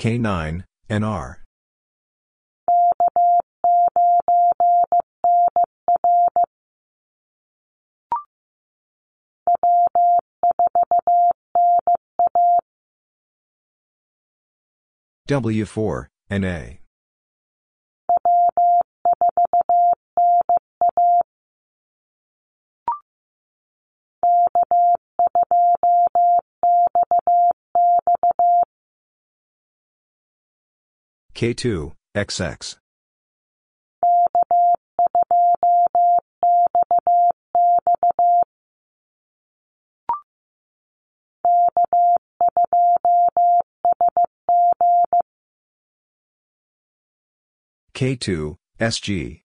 K9, NR. W4, NA. K2, XX. K2, SG.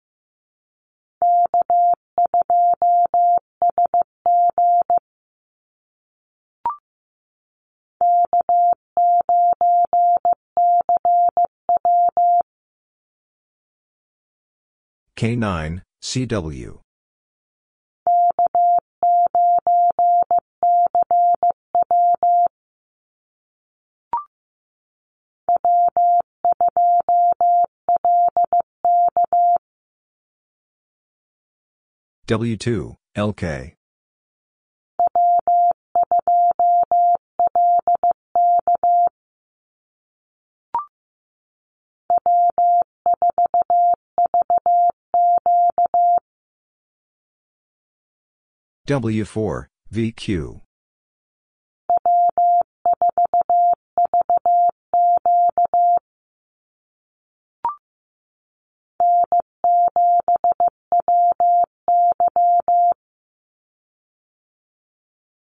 K9, CW. W2, LK. W4, VQ.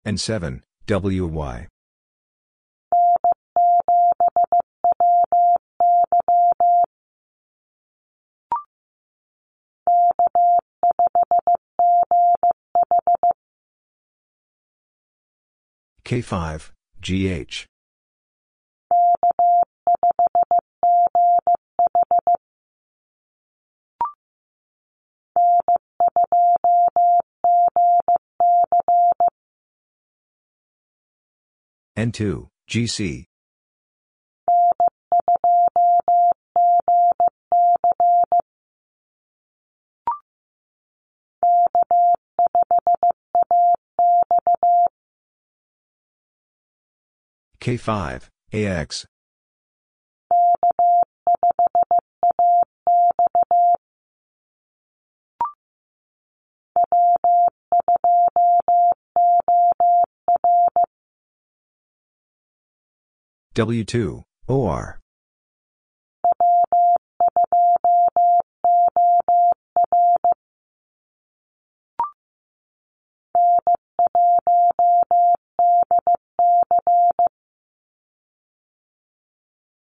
N7, WY. K5, GH. N2, GC. K5, AX. W2, OR.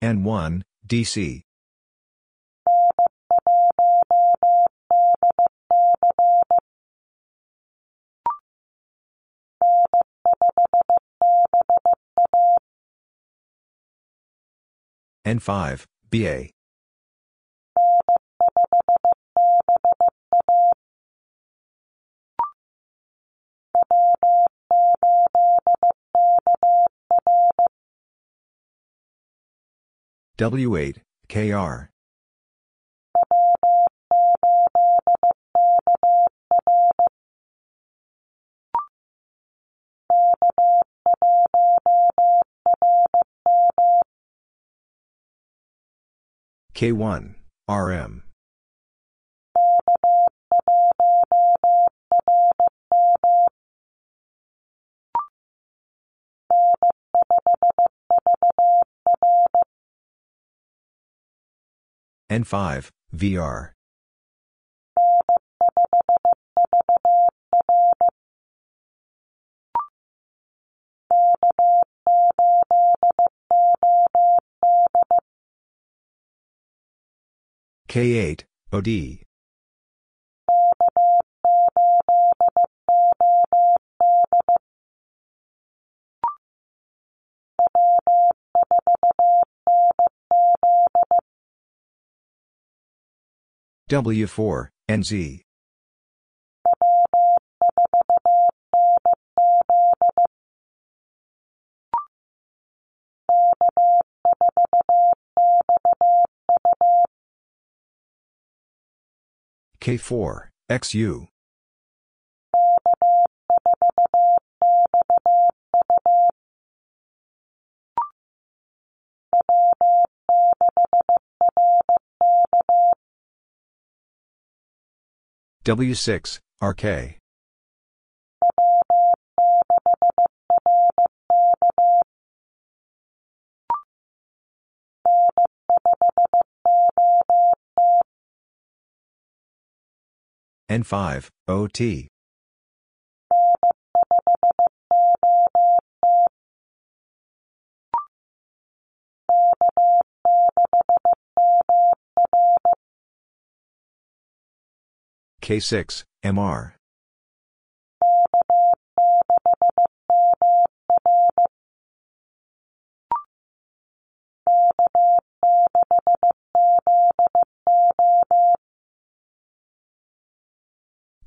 N1, DC. N5, BA. W8, KR. K1, RM. N5, VR. K8, OD. W4, NZ. K4, XU. W6, RK. N5, OT. K6, MR.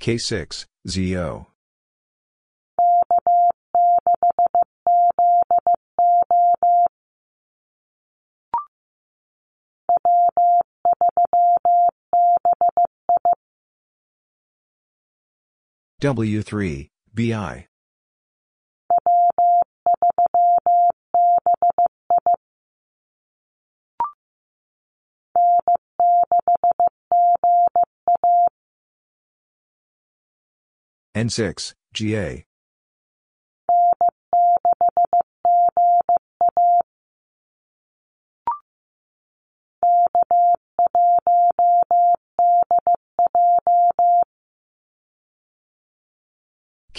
K6, ZO. W3, BI. N6, GA.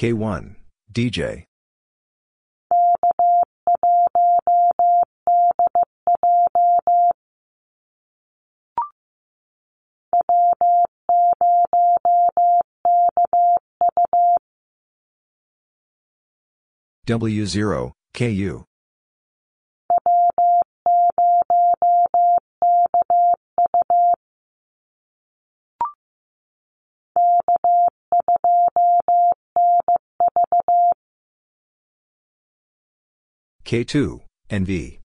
K1, DJ. W0, KU. K2, NV.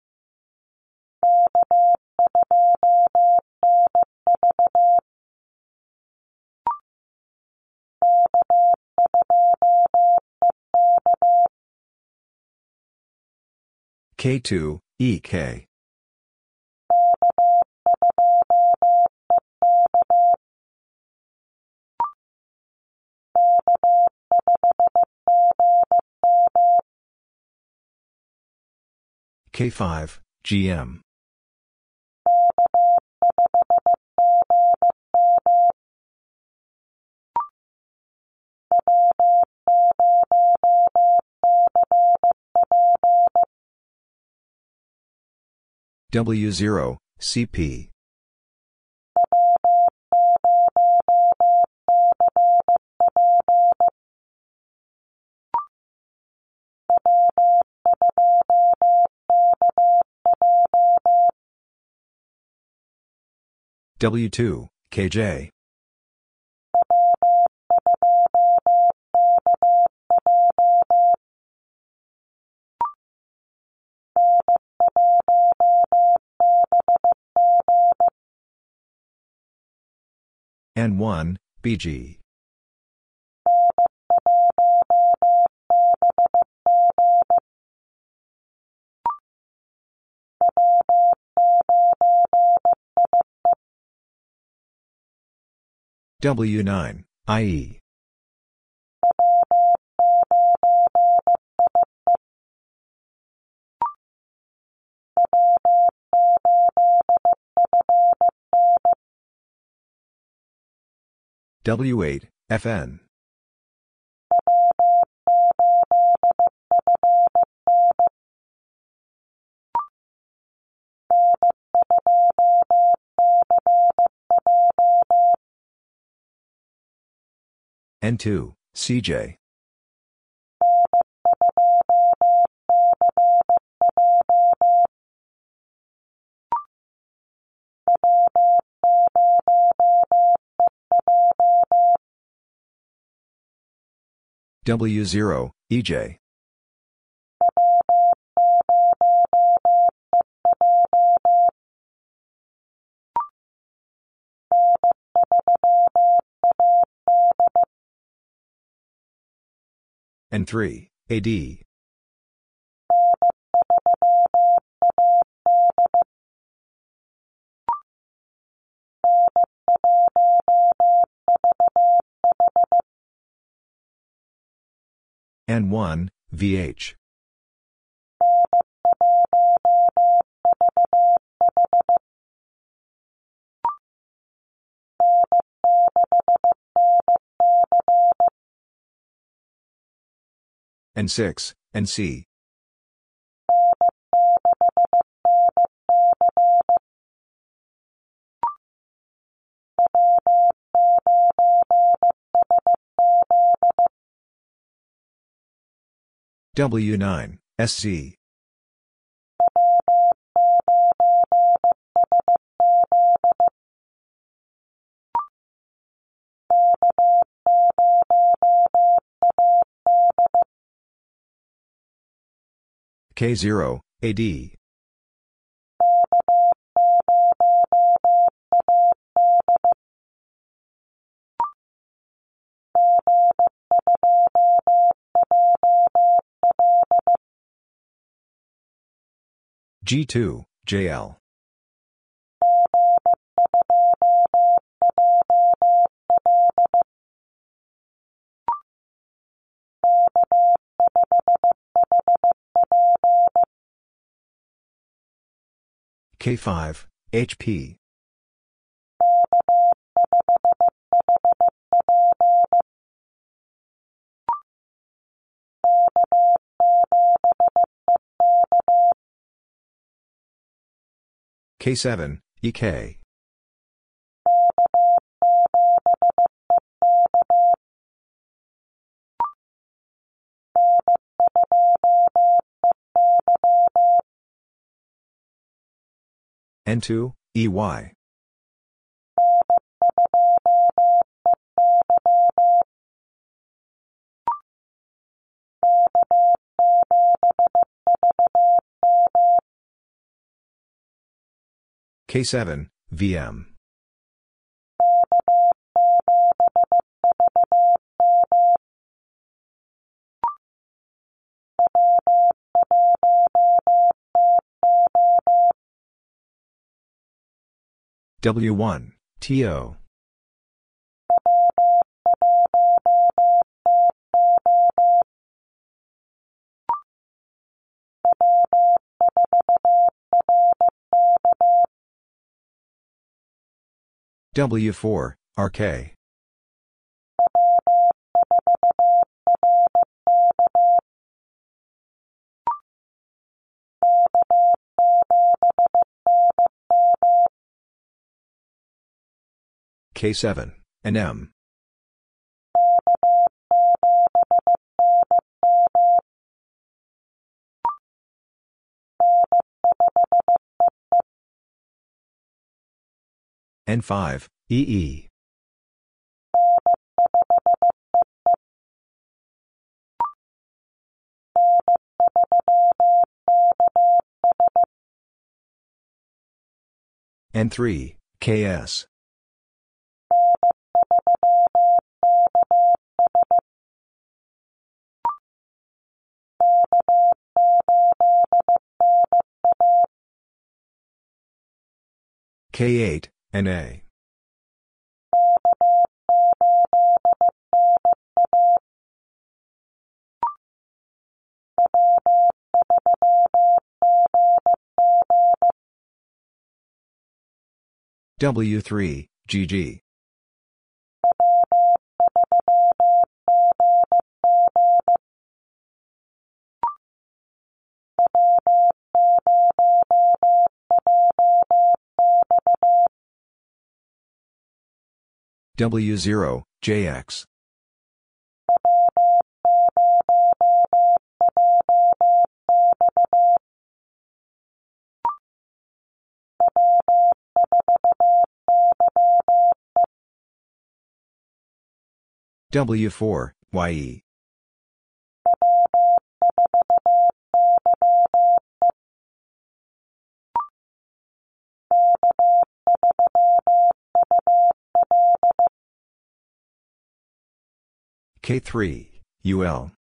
K2, EK. K5, GM. W0, CP. W2, KJ. N1, BG. W9, IE. W8, FN. N2, CJ. W0, EJ. N3, AD. N1, VH. N6, NC. W9, SC. K0, AD. G2, JL. K5, HP. K7, EK. N2, EY. K7, VM. W1, TO. W4, RK. K7, NM. N5, EE. N3, KS. K8, NA. W3, GG. W0, JX. W4, YE. K3, UL.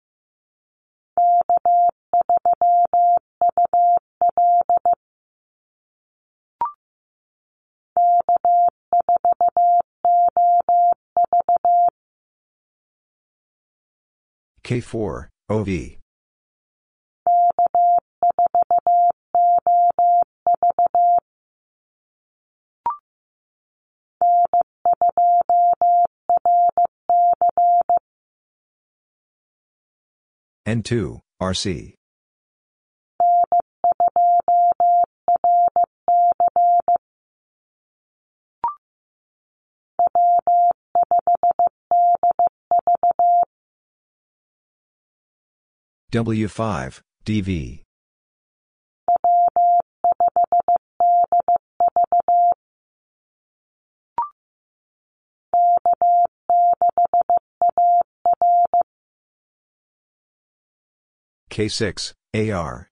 K4, OV. N2, RC. W5, DV. K6, AR.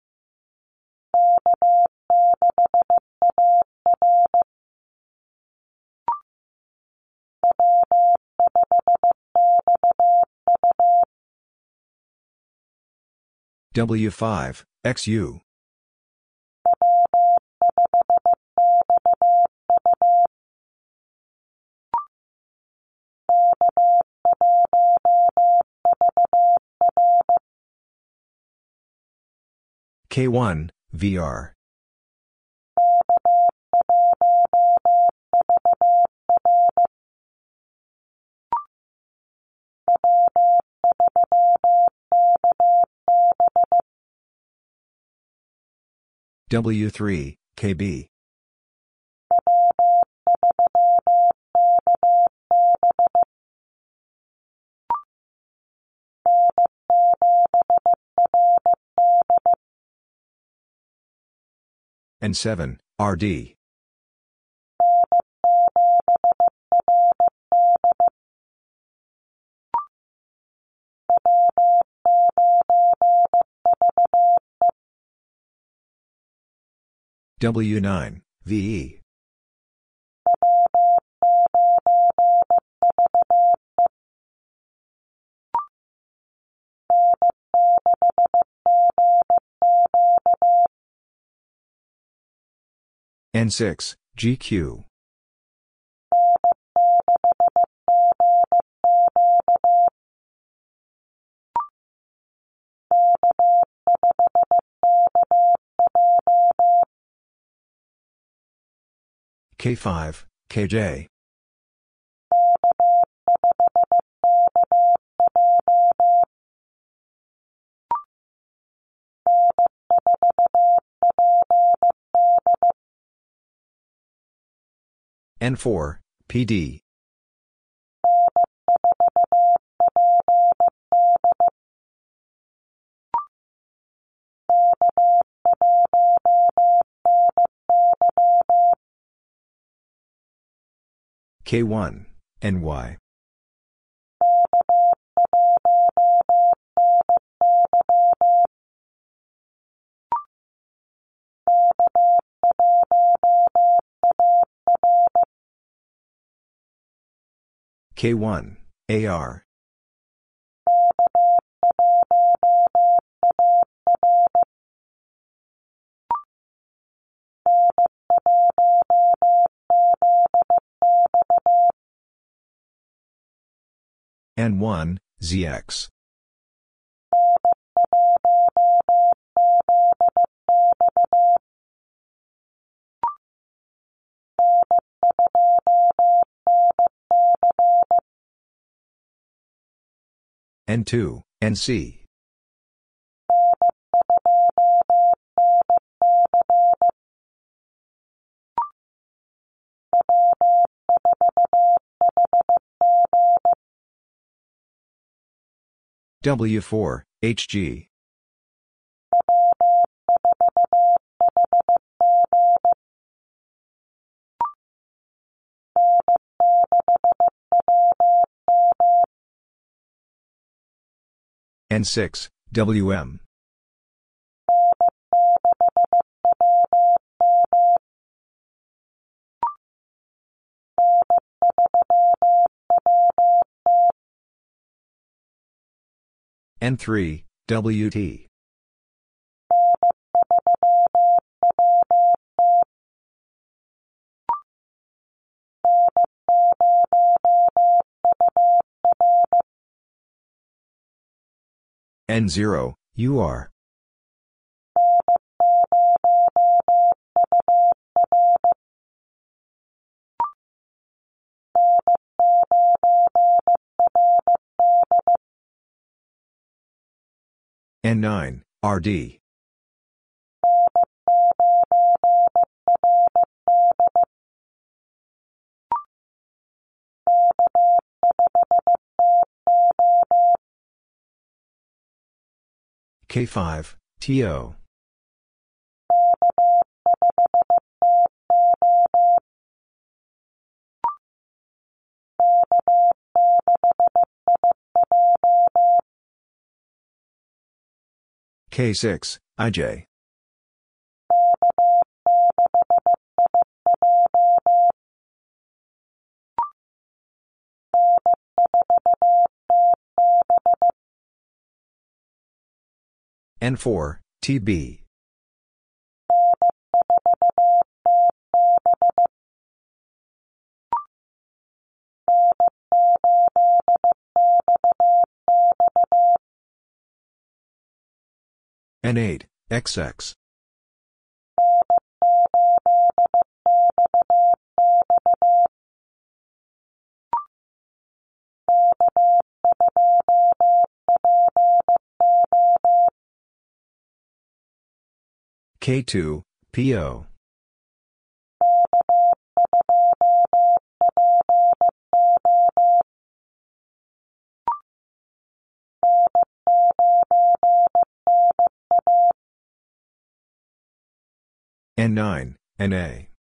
W5, XU. K1, VR. W3, KB. N7, RD. W9, VE. N6, GQ. K5, KJ. N4, PD. K1, NY. K1, AR. N1, ZX. N2, NC. W4, HG. N6, WM. N3, WT. N0, UR. N9, RD. K5, TO. K6, IJ. N4, TB. N8, XX. K2, PO. N9, NA.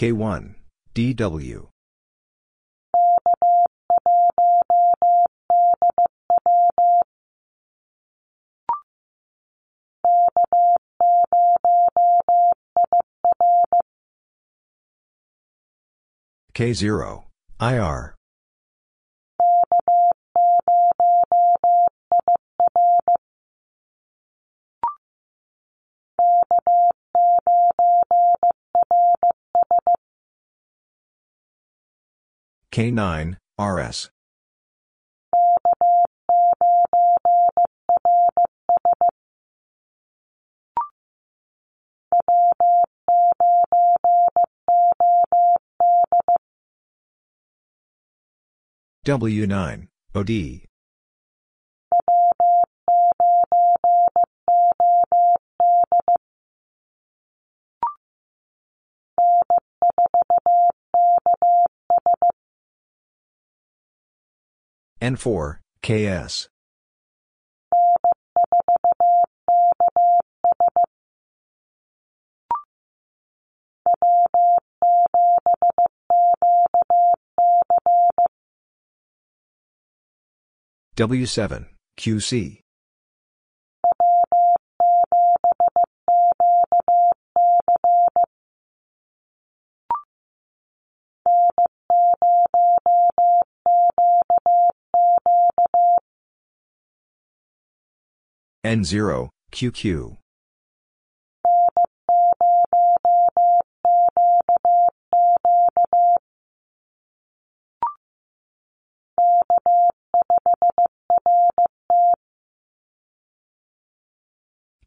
K1, DW. K0, IR. K9, RS. W9, OD. N4, KS. W7, QC. N0, QQ.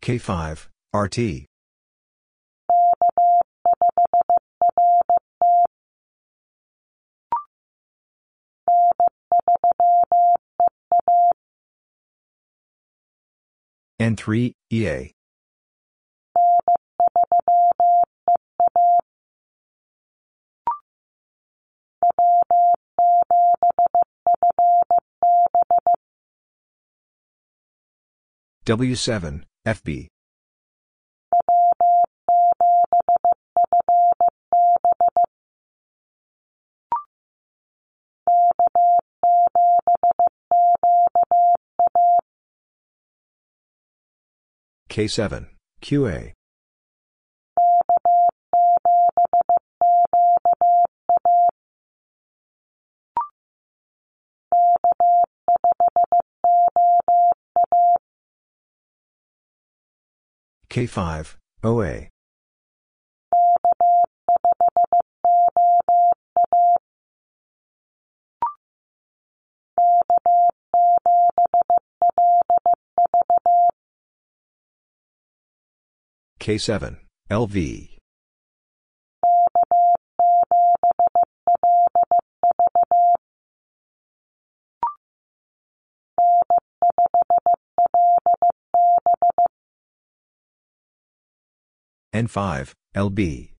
K5, RT. N3, EA. W7, FB. K7, QA. K5, OA. K7, LV. N5, LB.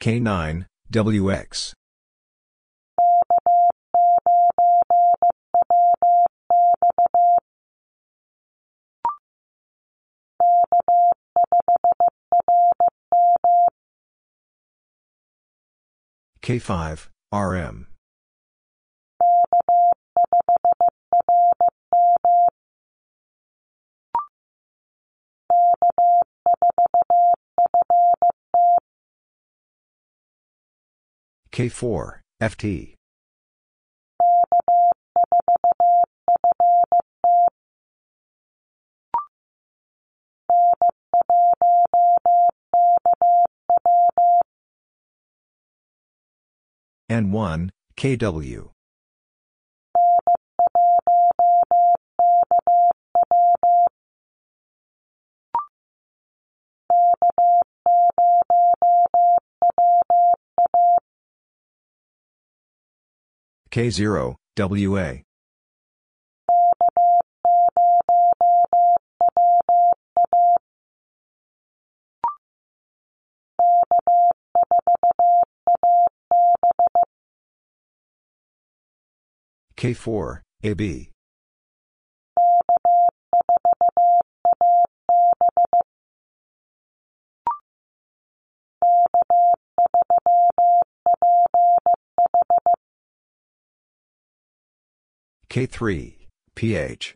K9, WX. K5, RM. K4, FT. N1, KW. K0, WA. K4, AB. K3, PH.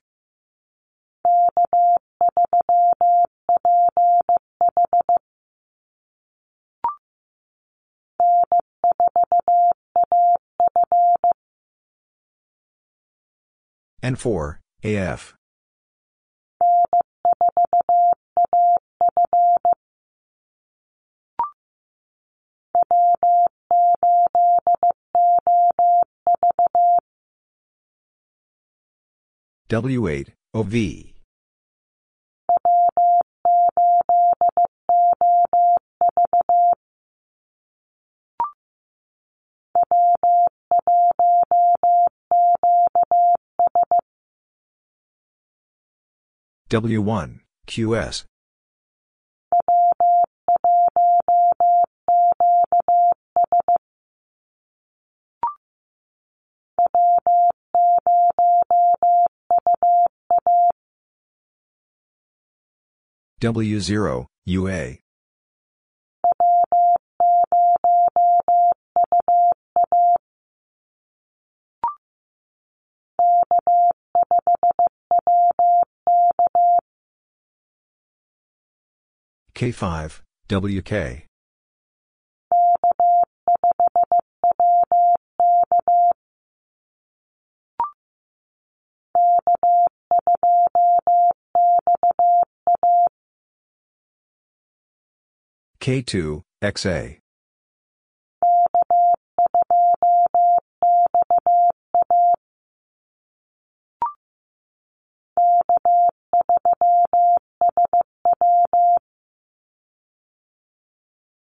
N4, AF. W8, OV. W1, QS. W0, UA. K5, WK. K2, XA.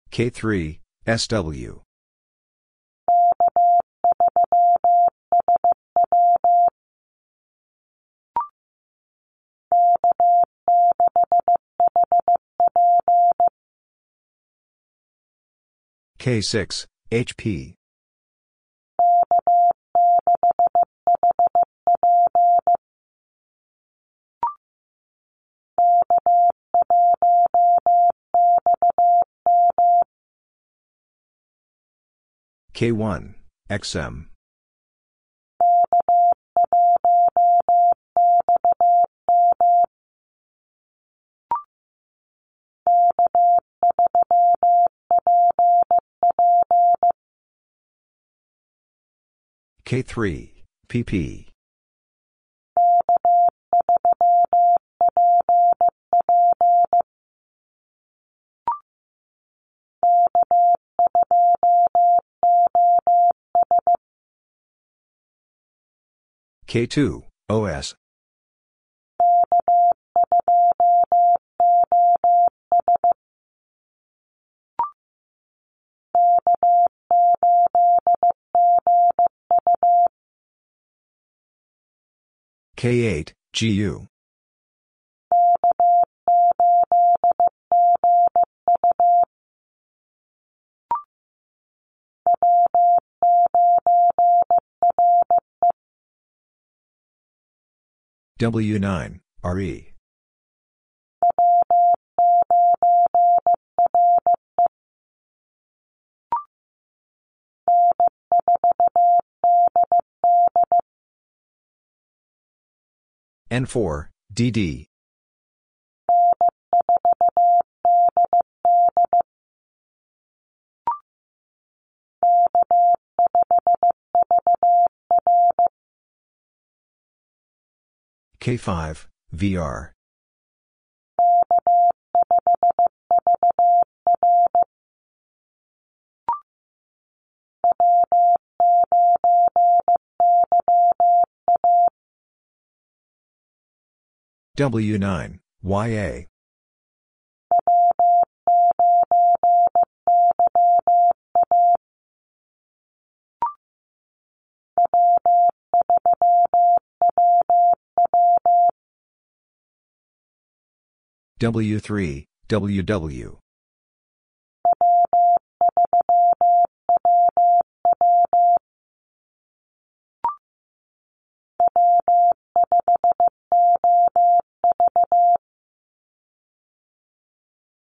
K3, SW. K6, HP. K1, XM. K3, PP. K2, OS. K8, GU. W9, RE. N4, DD. K5, VR. W9, YA. W3, WW.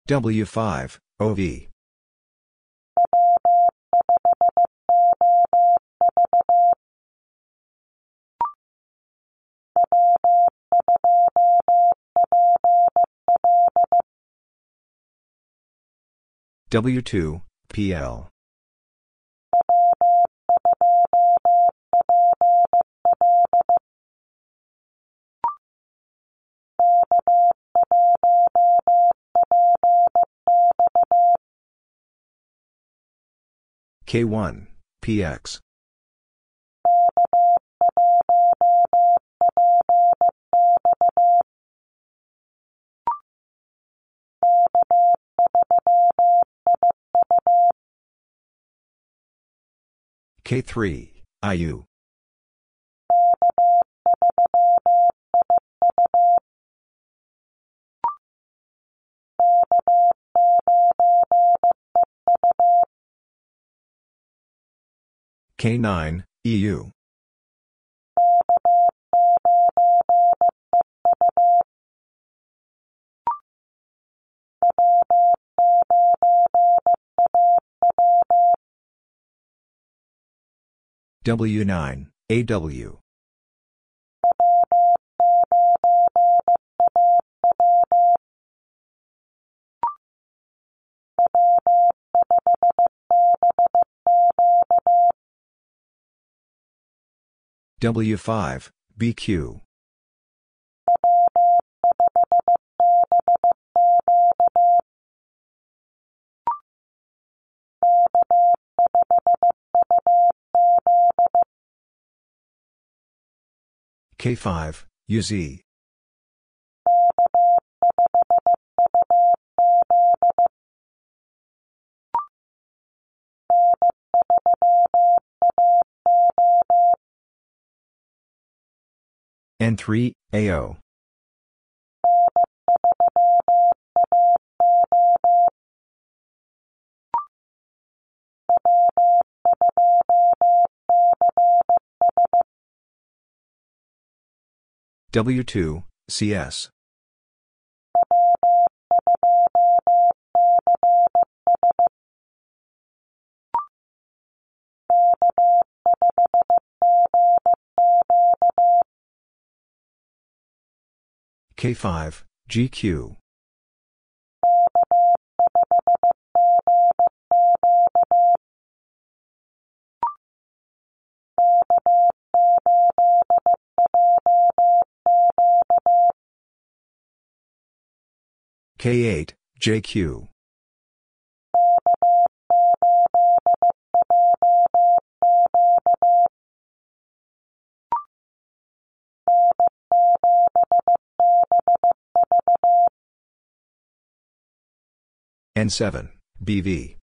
W5, OV. W2, PL. K1, PX. K3, IU. K9, EU. W9, AW. W5, BQ. K5, UZ. N3, AO. W2, CS. K5, GQ. K8, JQ. N7, BV.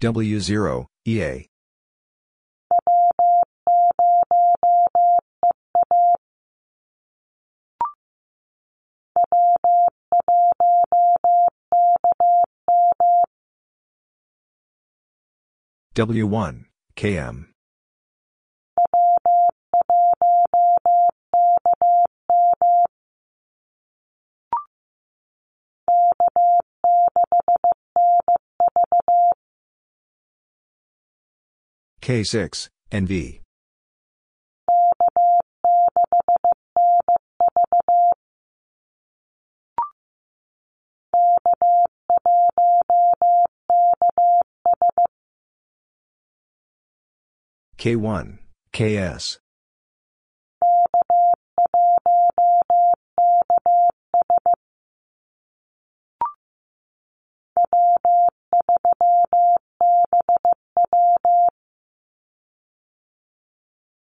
W0, EA. W1, KM. K6, NV. K1, KS.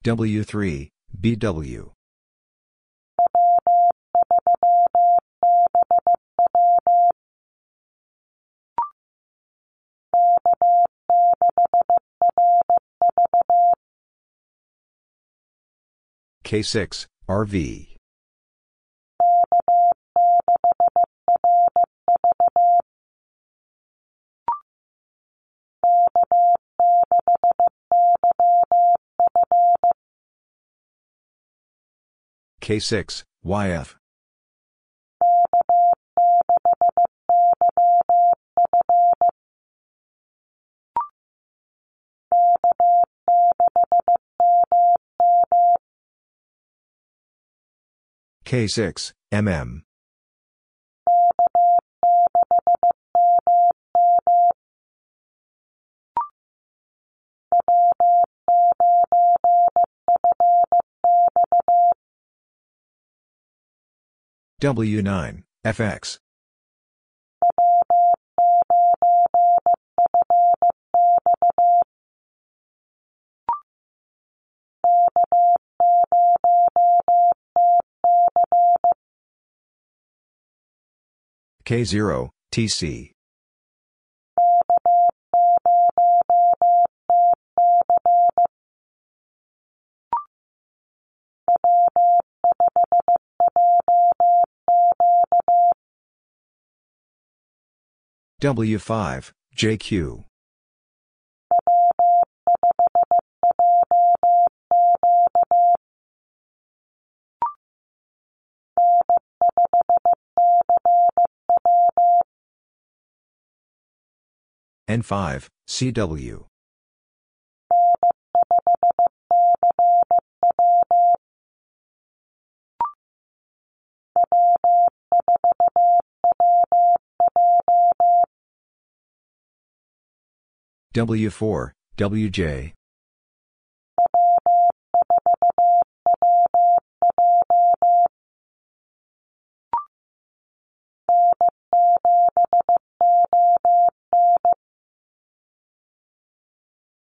W3, BW. K6, RV. K6, YF. K6, MM. W9, FX. K0, TC. W5, JQ. N5, CW. W4, WJ.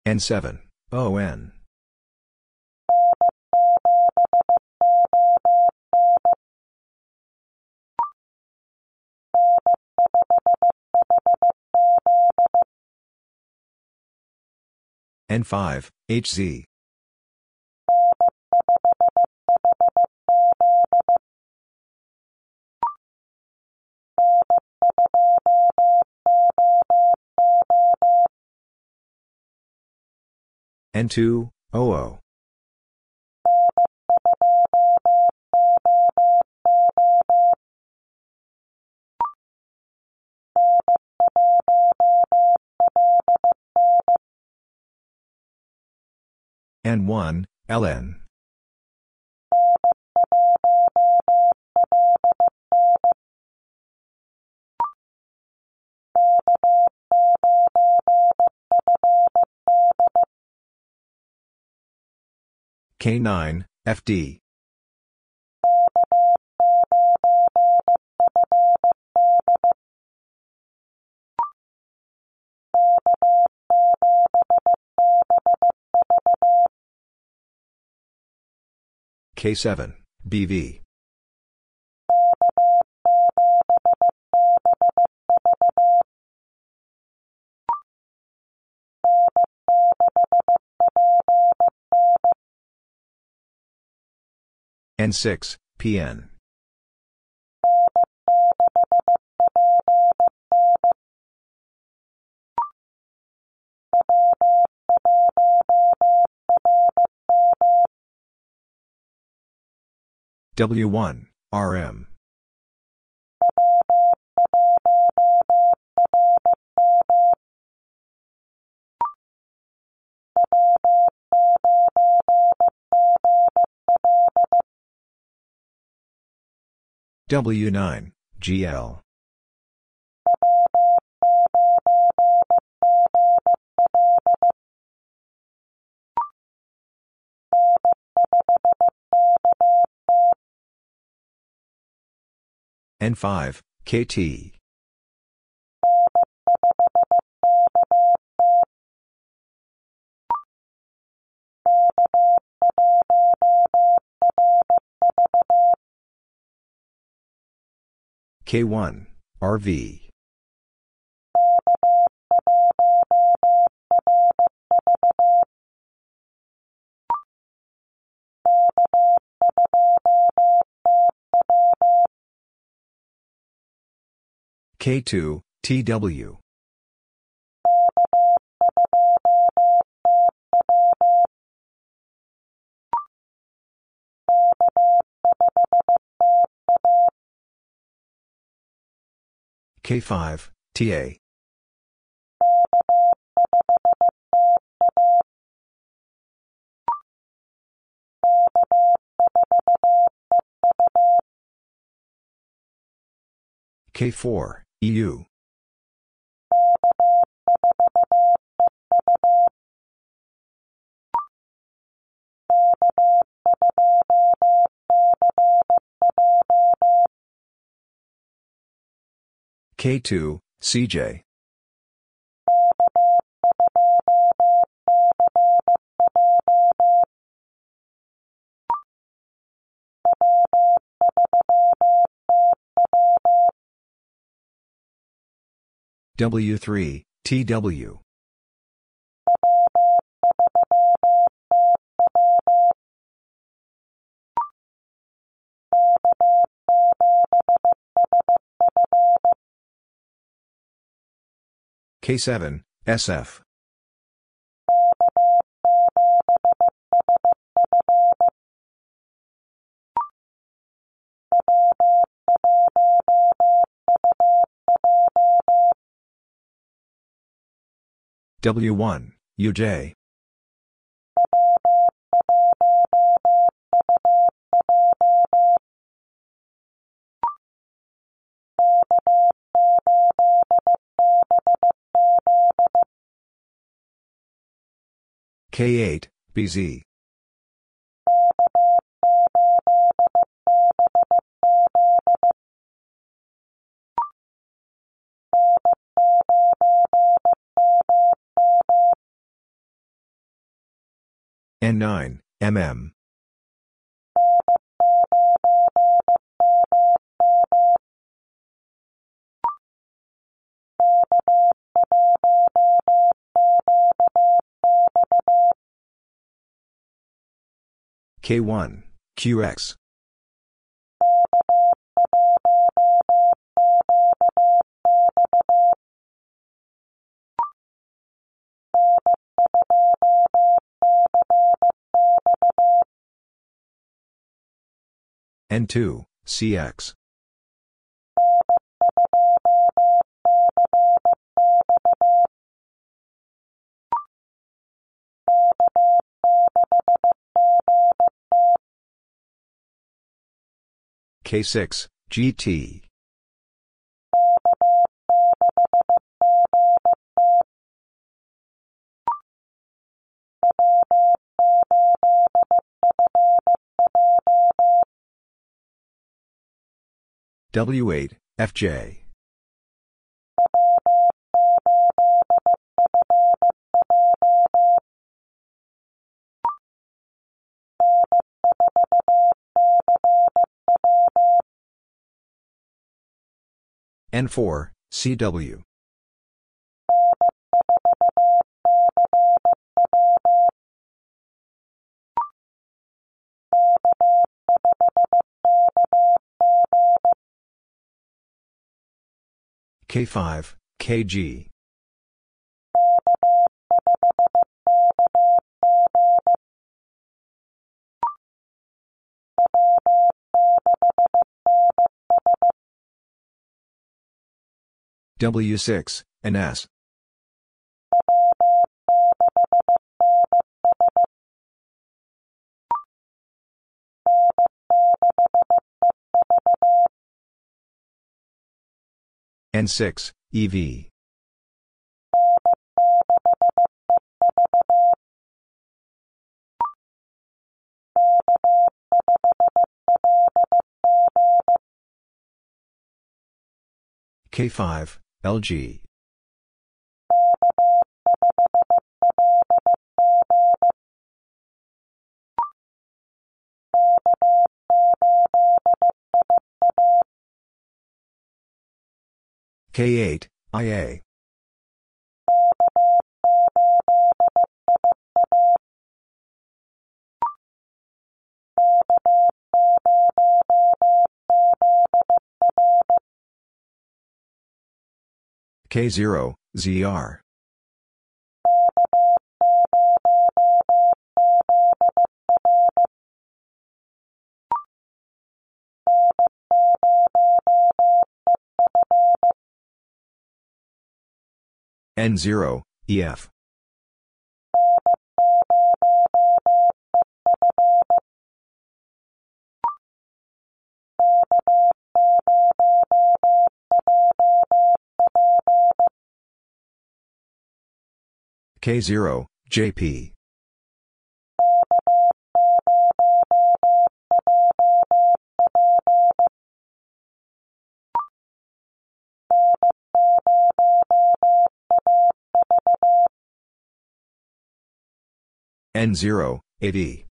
N7, ON. N5, HZ. N2, OO. N1, LN. K9, FD. K7, BV. N6, PN. W1, RM. W9, GL. N5, KT. K1, RV. K2, TW. K5, TA. K4, EU. K2, CJ. W3, TW. K7, SF. W1, UJ. K8, BZ. N9, MM. K1, QX. N2, CX. K6, GT. W8, FJ. N4, CW. K5, KG. W6, NS. N6, EV. K5, LG. K8, IA. K0, ZR. N0, EF. K0, JP. N0, AD.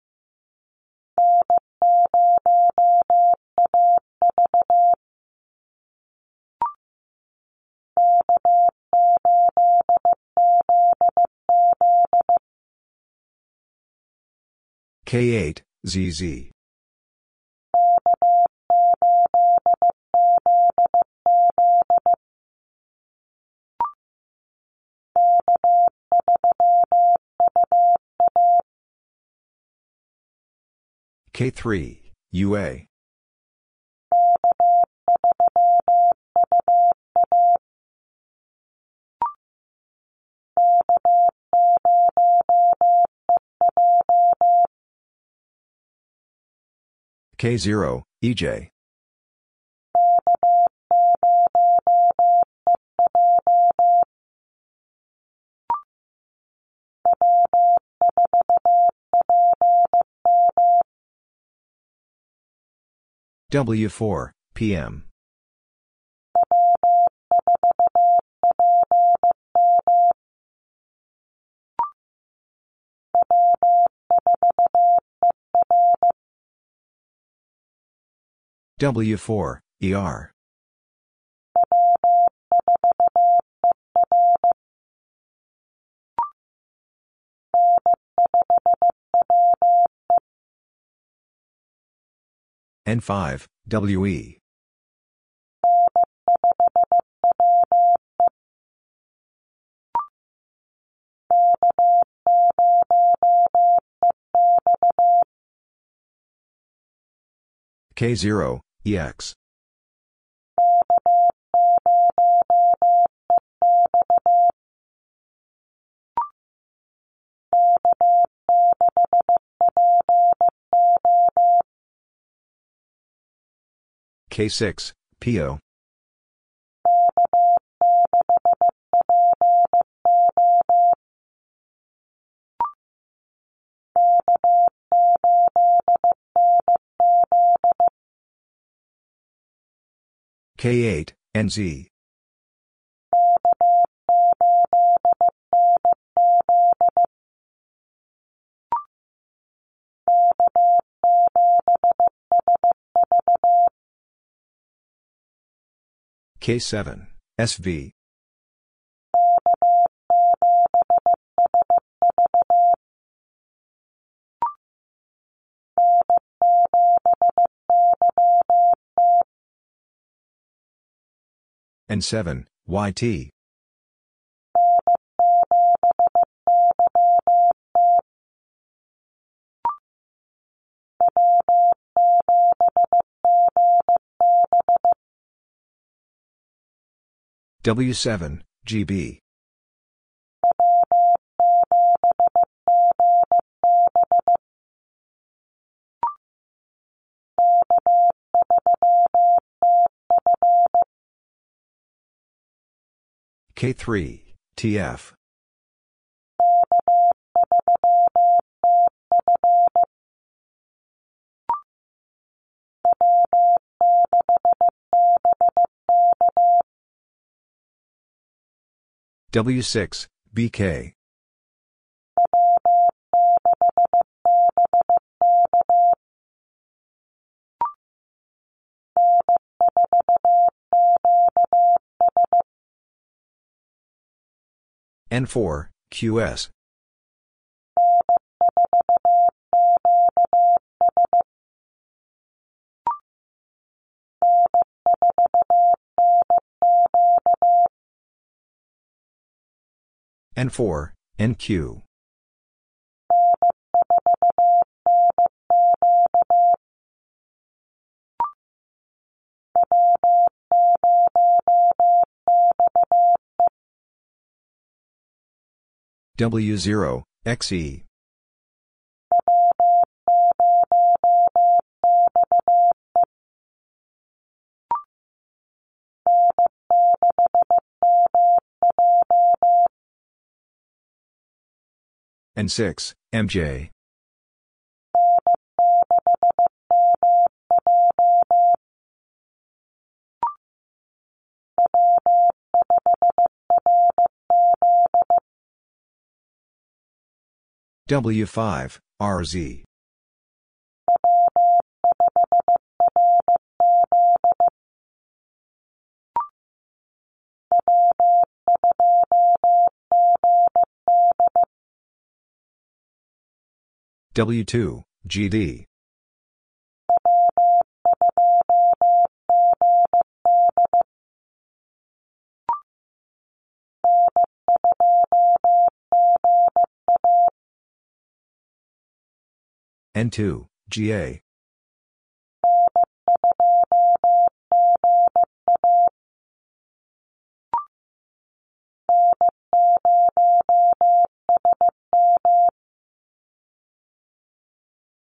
K8, ZZ. K3, UA. K0, EJ. W4, PM. W4, ER. N5, WE. K0, EX. K6, PO. K8, NZ. K7, SV. N7, YT. W7, GB. K3, TF. W6, BK. N4, QS. N4, NQ. W0, XE. N6, MJ. W5, RZ. W2, GD. N2, GA.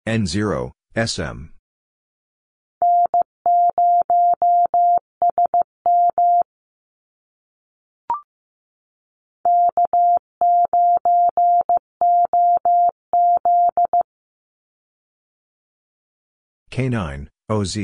N0, SM. K9, OZ.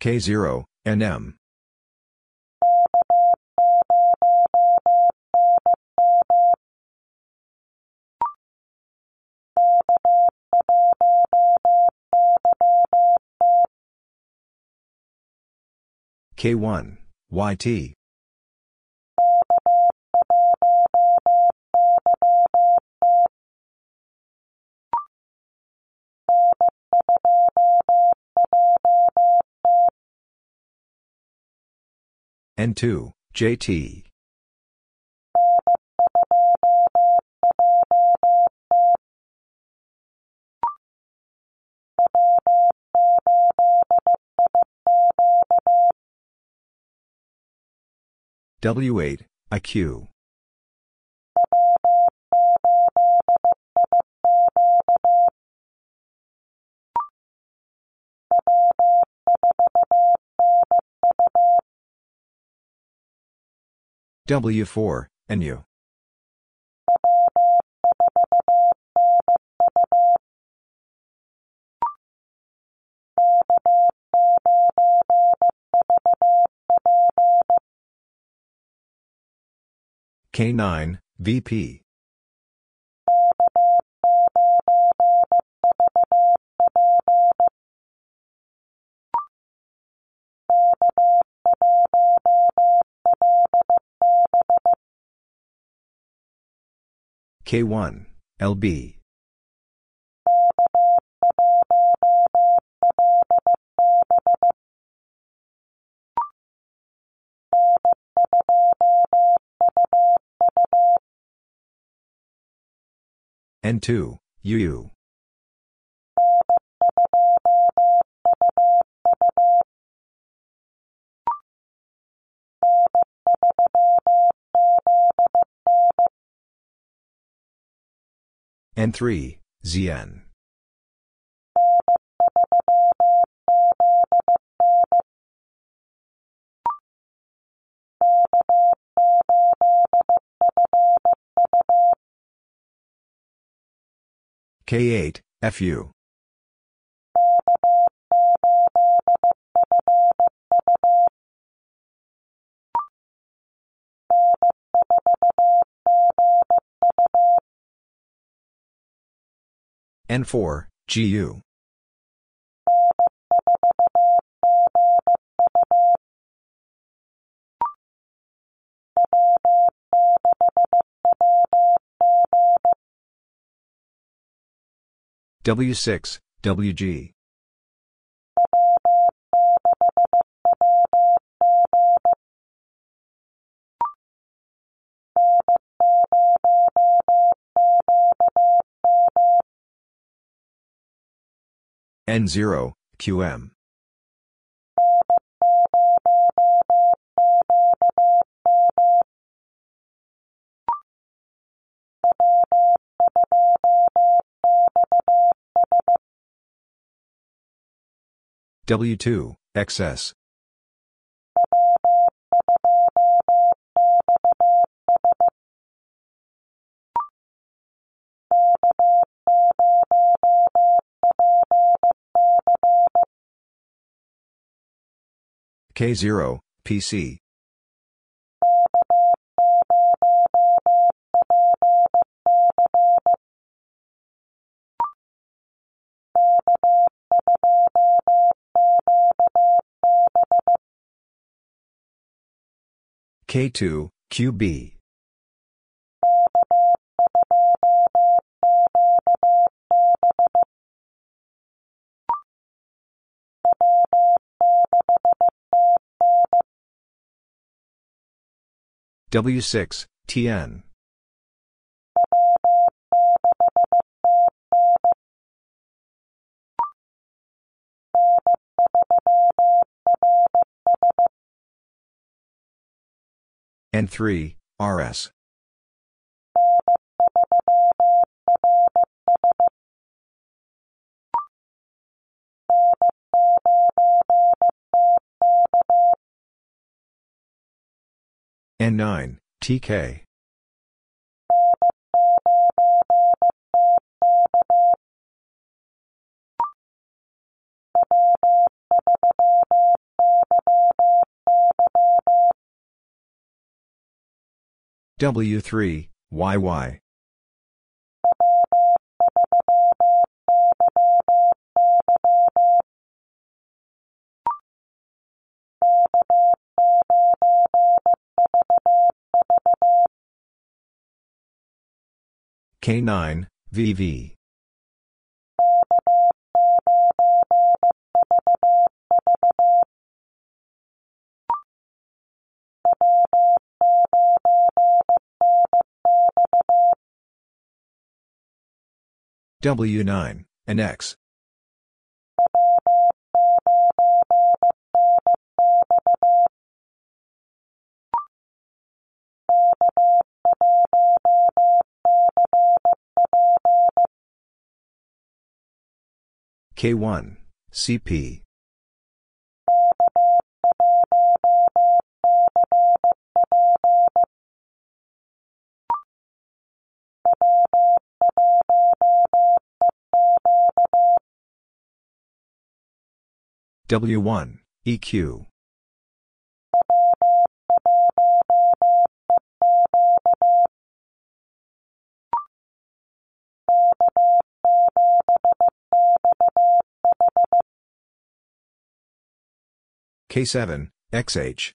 K0, NM. K1, YT. N2, JT. W8, IQ. W4, NU. K9, VP. K1, LB. N2, UU. N3, ZN. K8, FU. N4, GU. W6, WG. N0, QM. W2, XS. K0, PC. K2, QB. W6, TN. N3, RS. N9, TK. W3, YY. K9, VV. W9, NX. K1, CP. W1, EQ. K7, XH.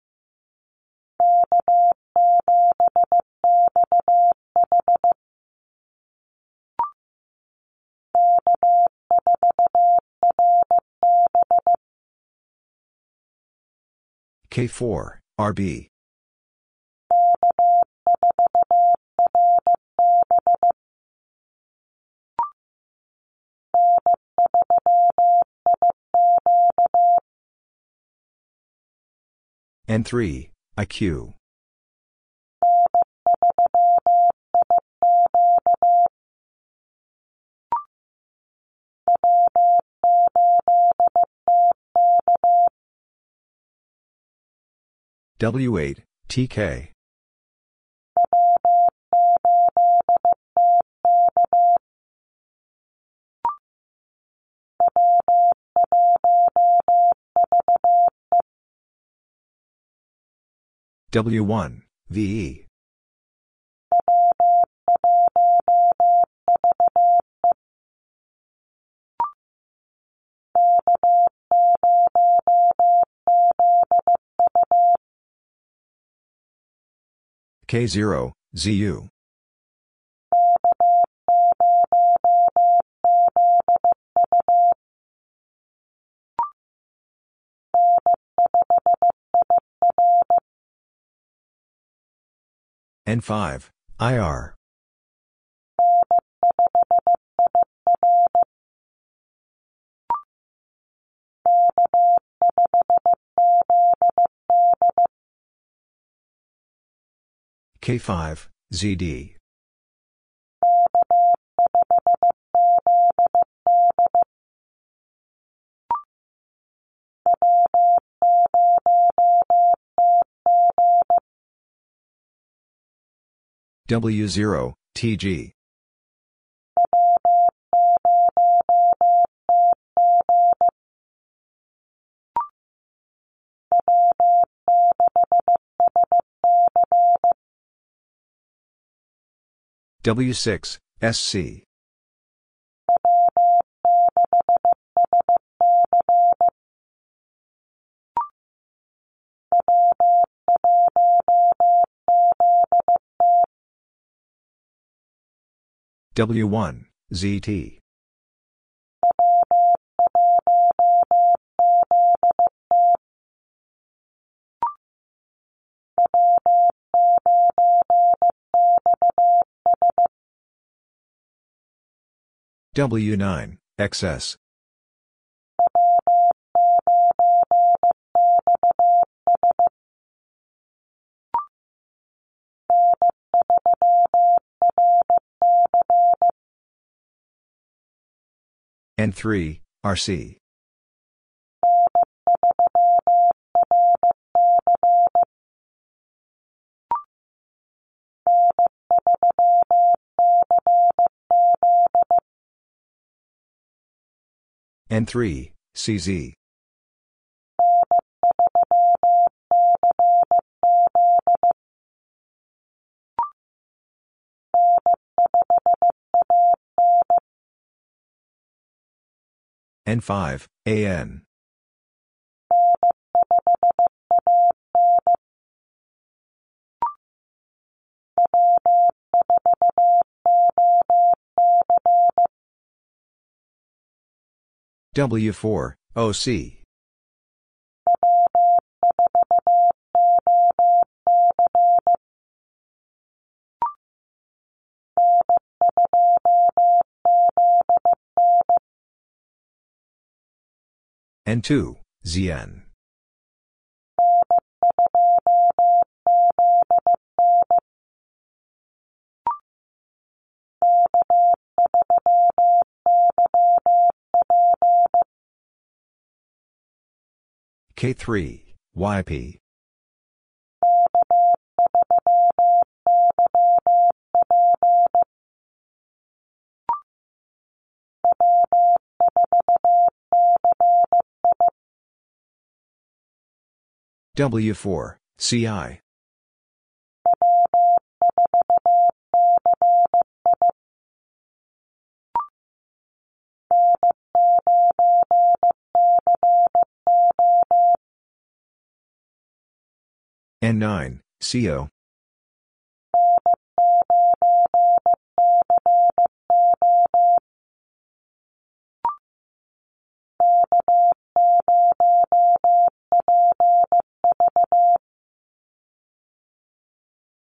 K4, RB. N3, IQ. W8, TK. W1, VE. K0, ZU. N5, IR. K5, ZD. W0, TG. W6, SC. W1, ZT. W9, XS. N3, RC. N3, CZ. N5, AN. W4, OC. N2, ZN. K3, YP. W4, CI. N9, CO.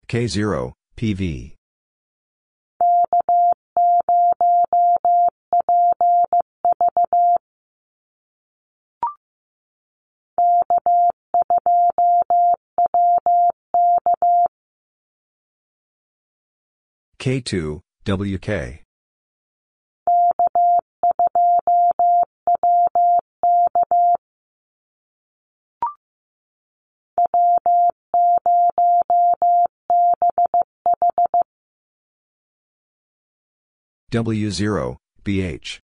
K0, PV. K2, WK. W0, BH.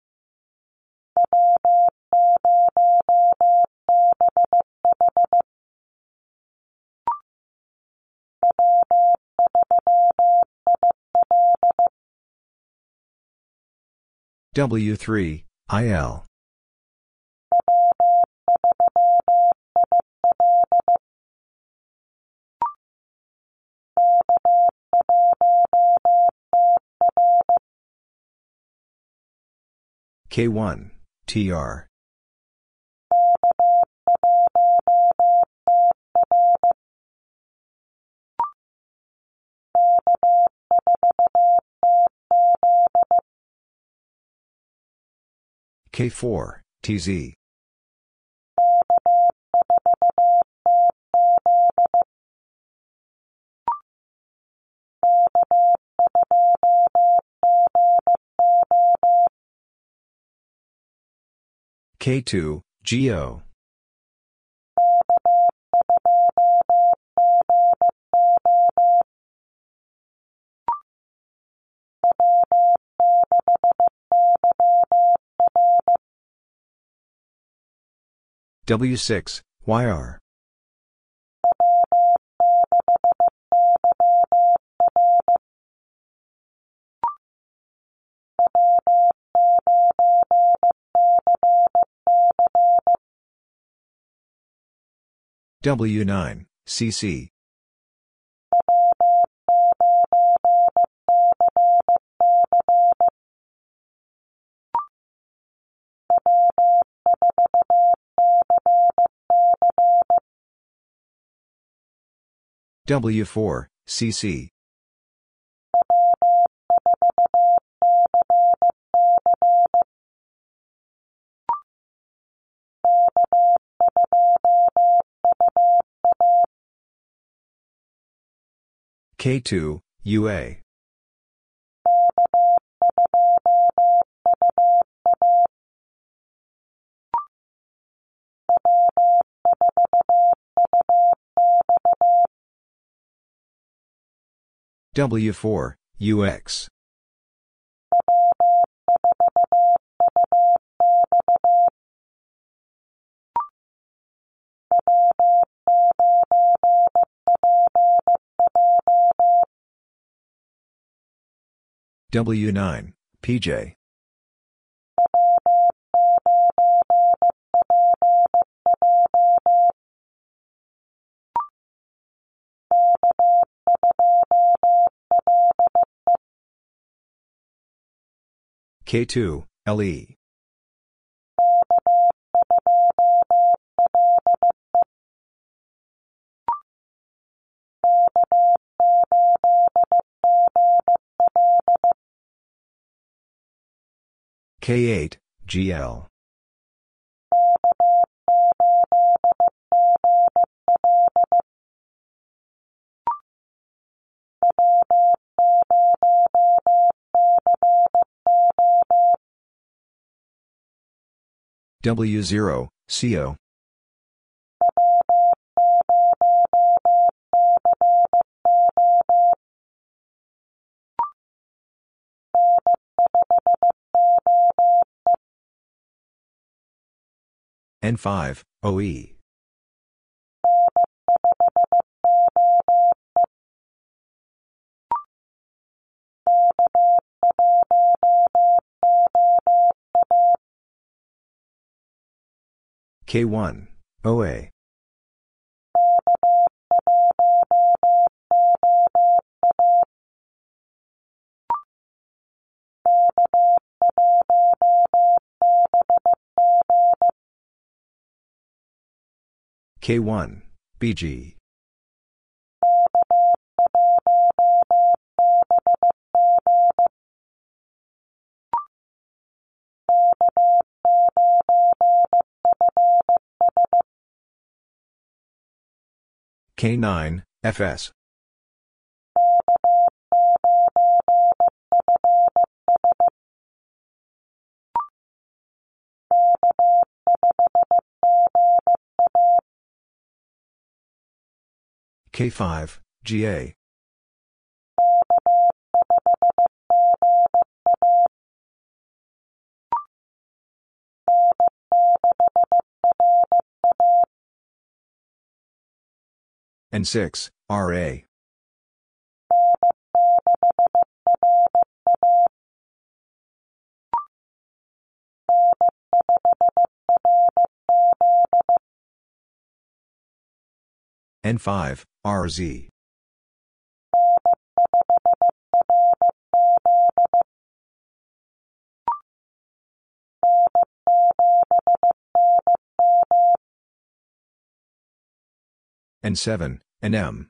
W3, IL. K1, TR. K4, TZ. K2, GO. W6, YR. W9, CC. W4, CC. K2, UA. W4, UX. W9, PJ. K2, LE. K8, GL. W0, CO. N5, OE. K1, OA. K1, BG. K9, FS. K5, GA. N6, RA. N5, RZ. N7, NM.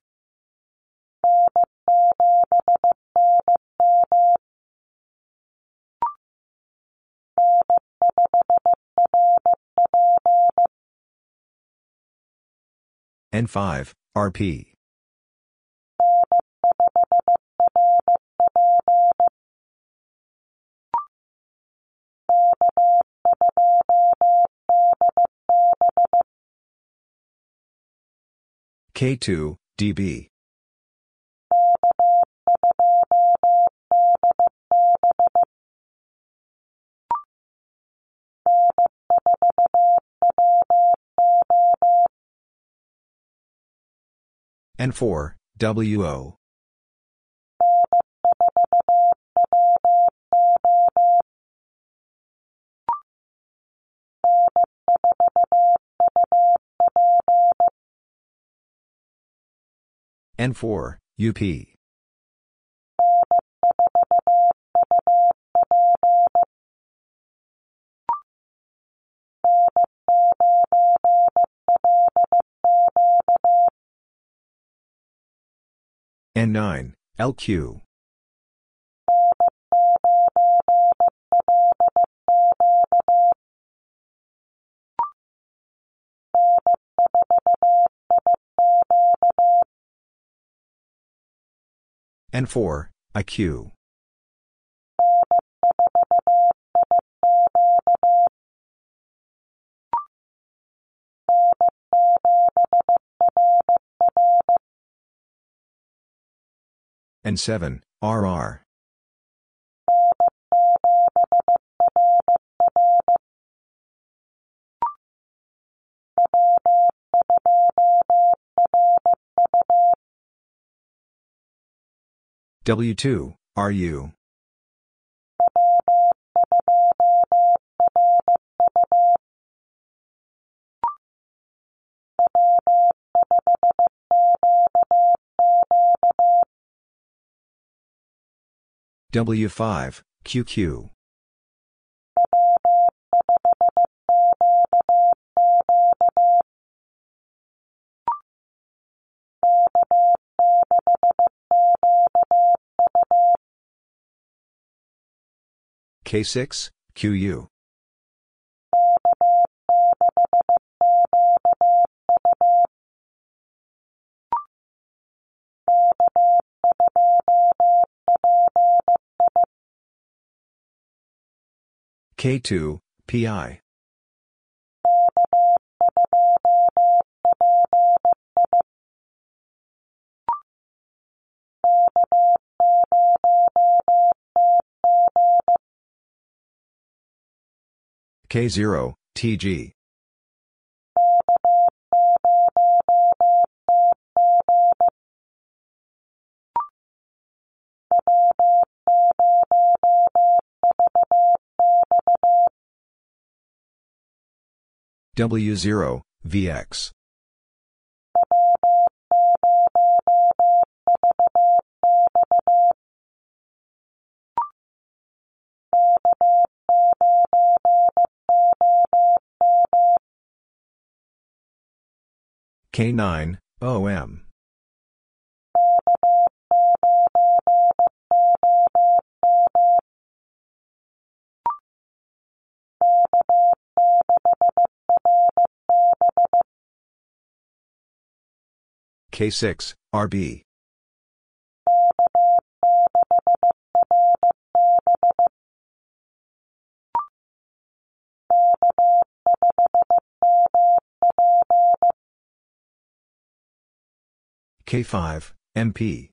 N5, RP. K2, DB. N4, WO. N4, UP. N9, LQ. N4, IQ. N7, RR. W2, RU. W5, QQ. K6, QU. K2, PI. K0, TG. W0, VX. K9, OM. K6, RB. K5, MP.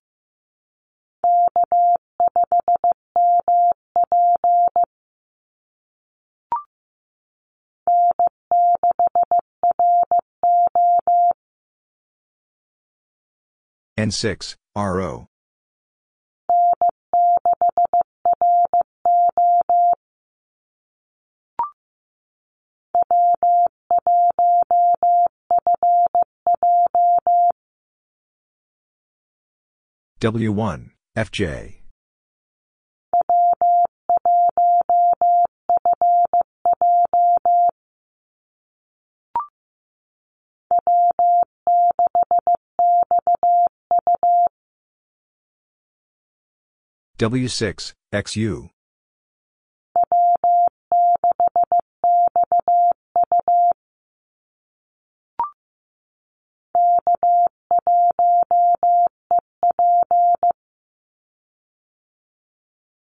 N6, RO. W1, FJ. W6, XU.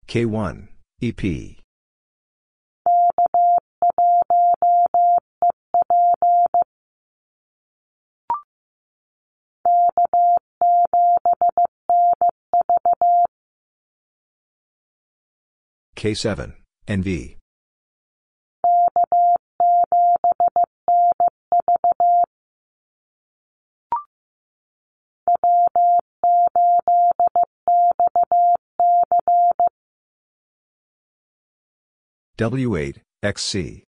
K1, EP. K7, NV. W8, XC.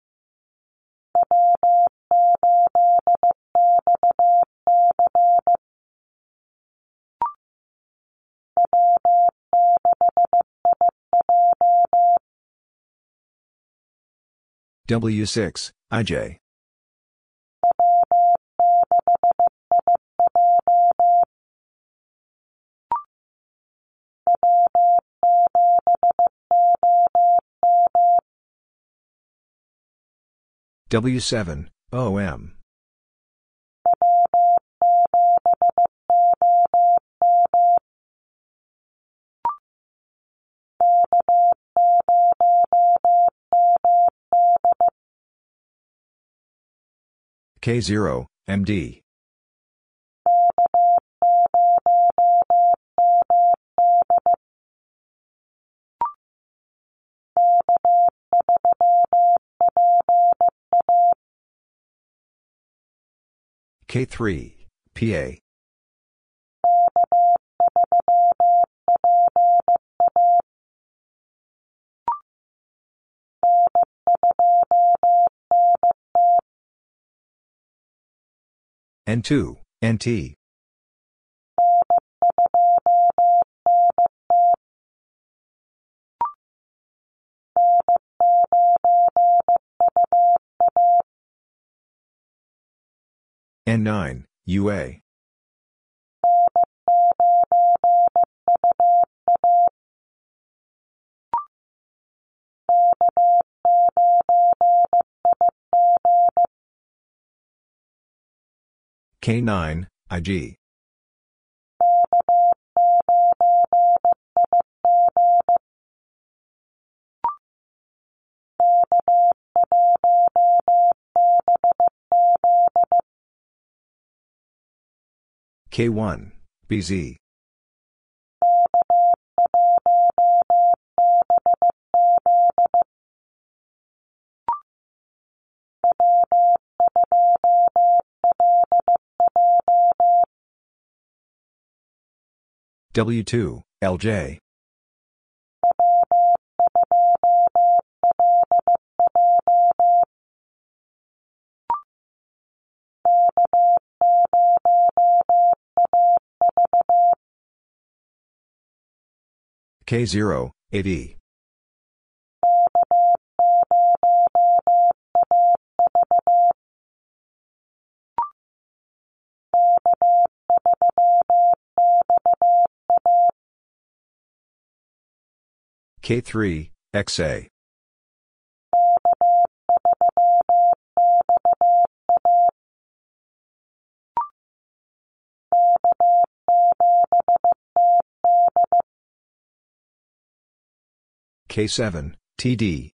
W6, IJ. W7, OM. K0, MD. K3, PA. N2, NT. N9, UA. K9, IG. K1, BZ. W2, LJ. K0, AE. K3, XA. K7, TD.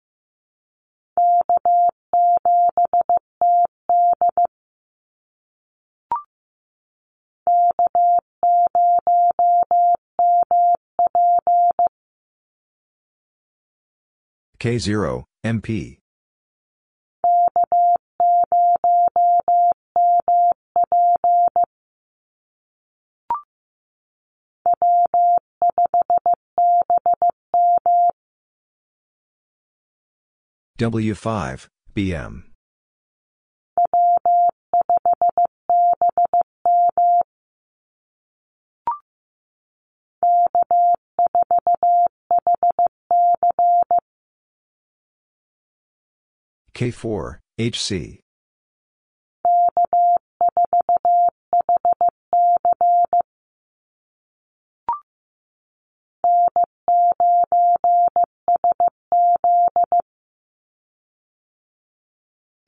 K0, MP. W5, BM. K4, HC.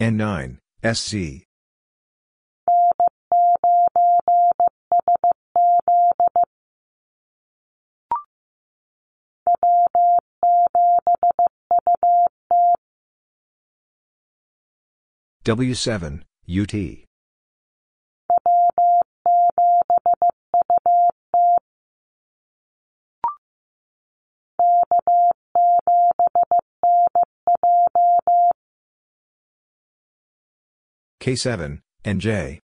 N9, SC. W7, UT. K7, NJ.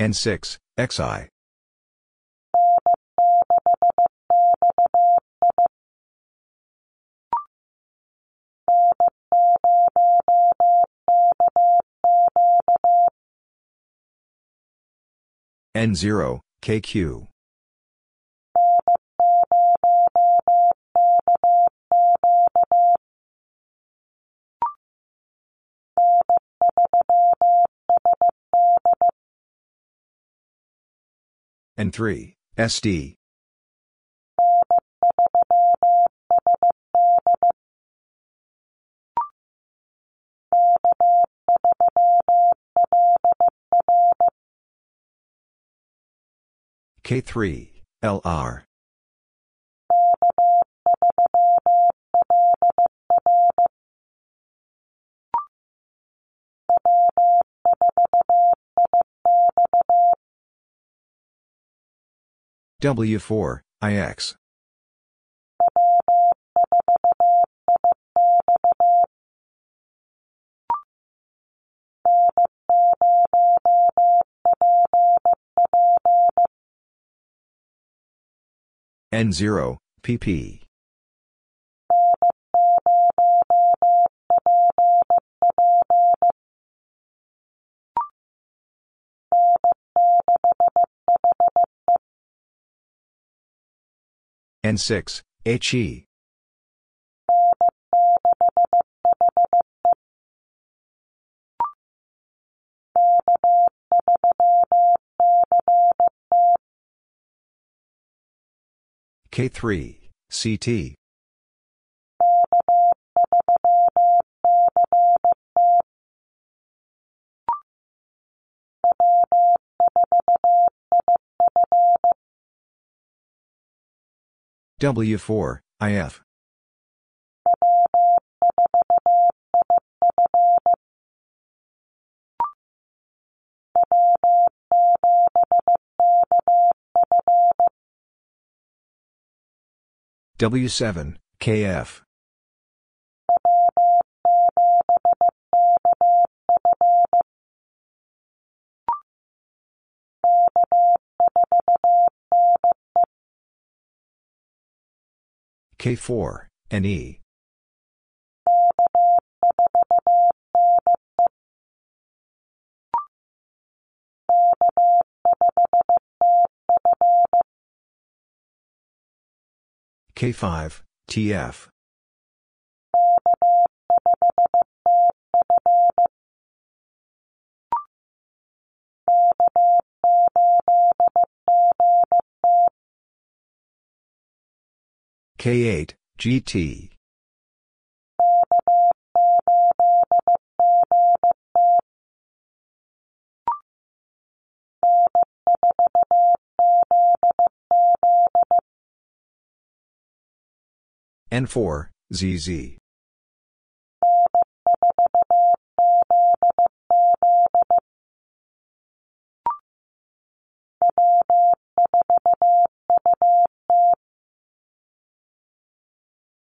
N6, XI. N0, KQ. N3, SD. K3, LR. W4, IX. N0, PP. N6, HE. K3, CT. W4, IF. W7, KF. K4, NE. K5, TF. K8, GT. N4, ZZ.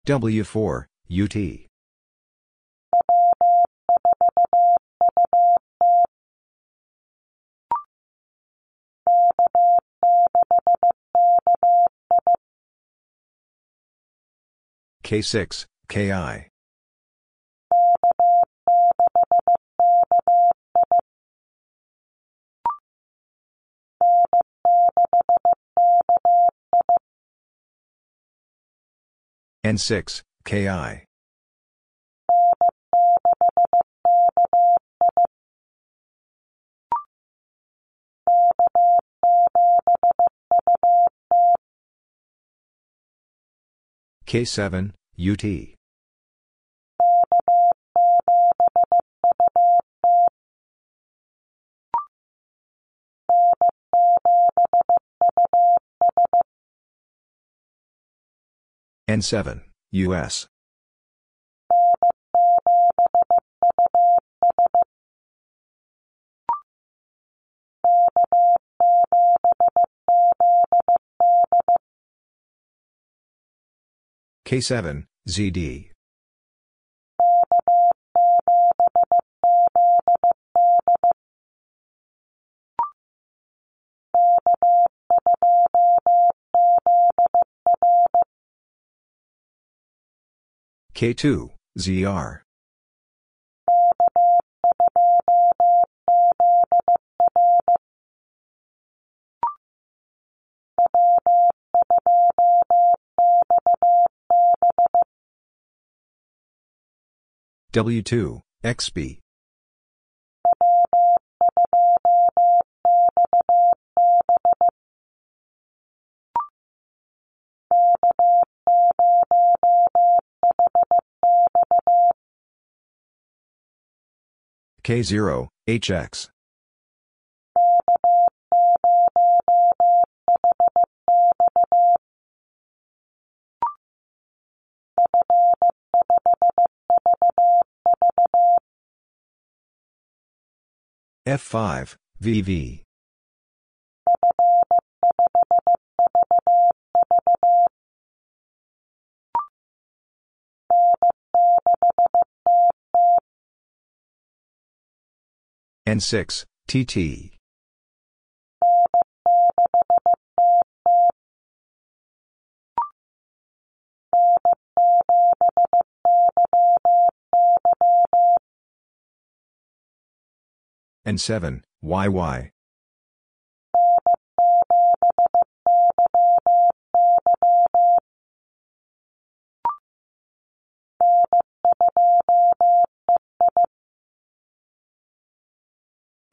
W4, UT. K6, KI. N6, KI. K7, UT. N7, US. K7, ZD. K2, ZR. W2, XB. K0, HX. F5, VV. N6, TT. N7, YY.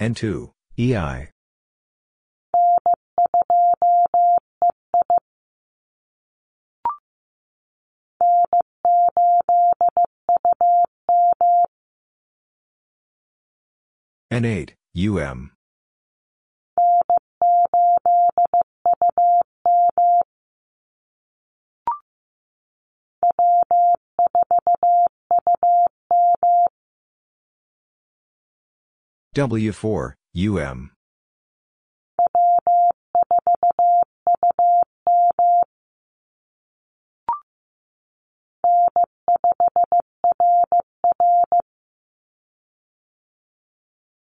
N2, EI. N8, UM. W4, UM.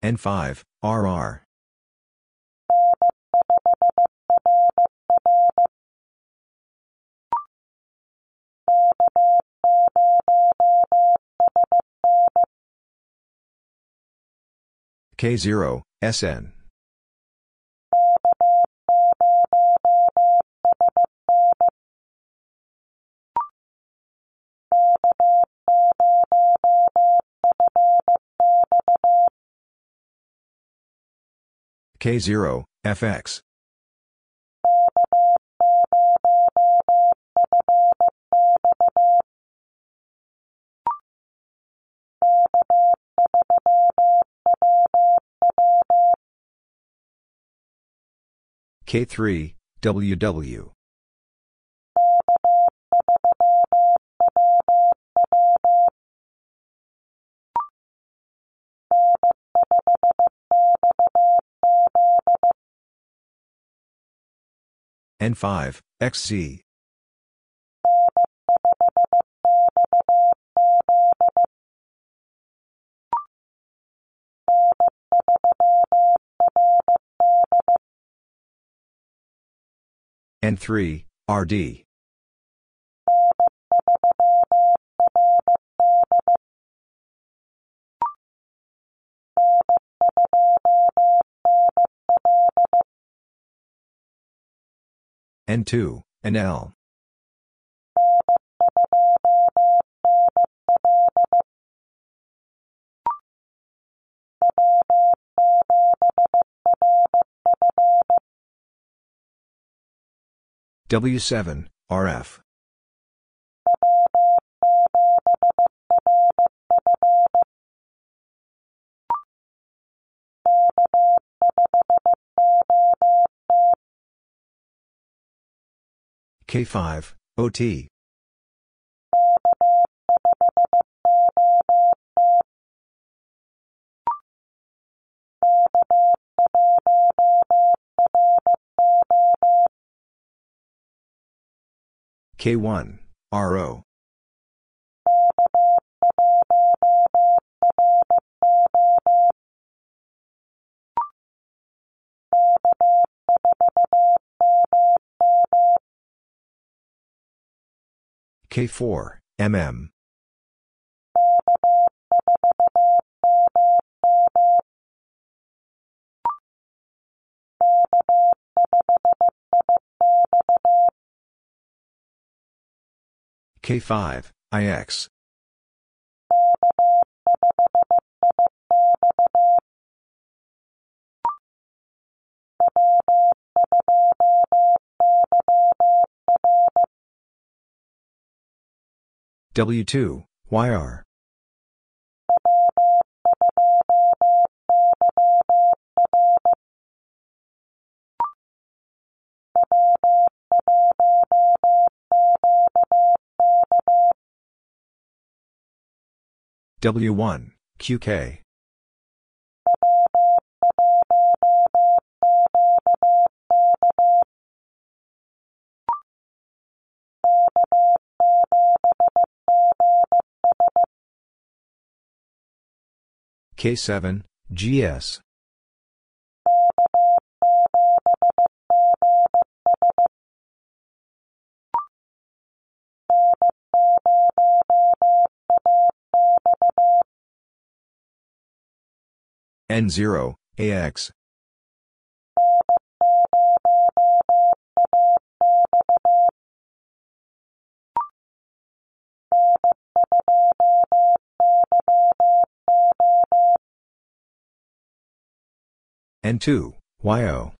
N5, RR. K0, SN. K0, FX. K3, WW. N5, XZ. N3, RD. N2, NL. W7, RF. K5, OT. K1, RO. K4, MM. K5, IX. W2, YR. W1, QK. K7, GS. N0, AX. N2, YO.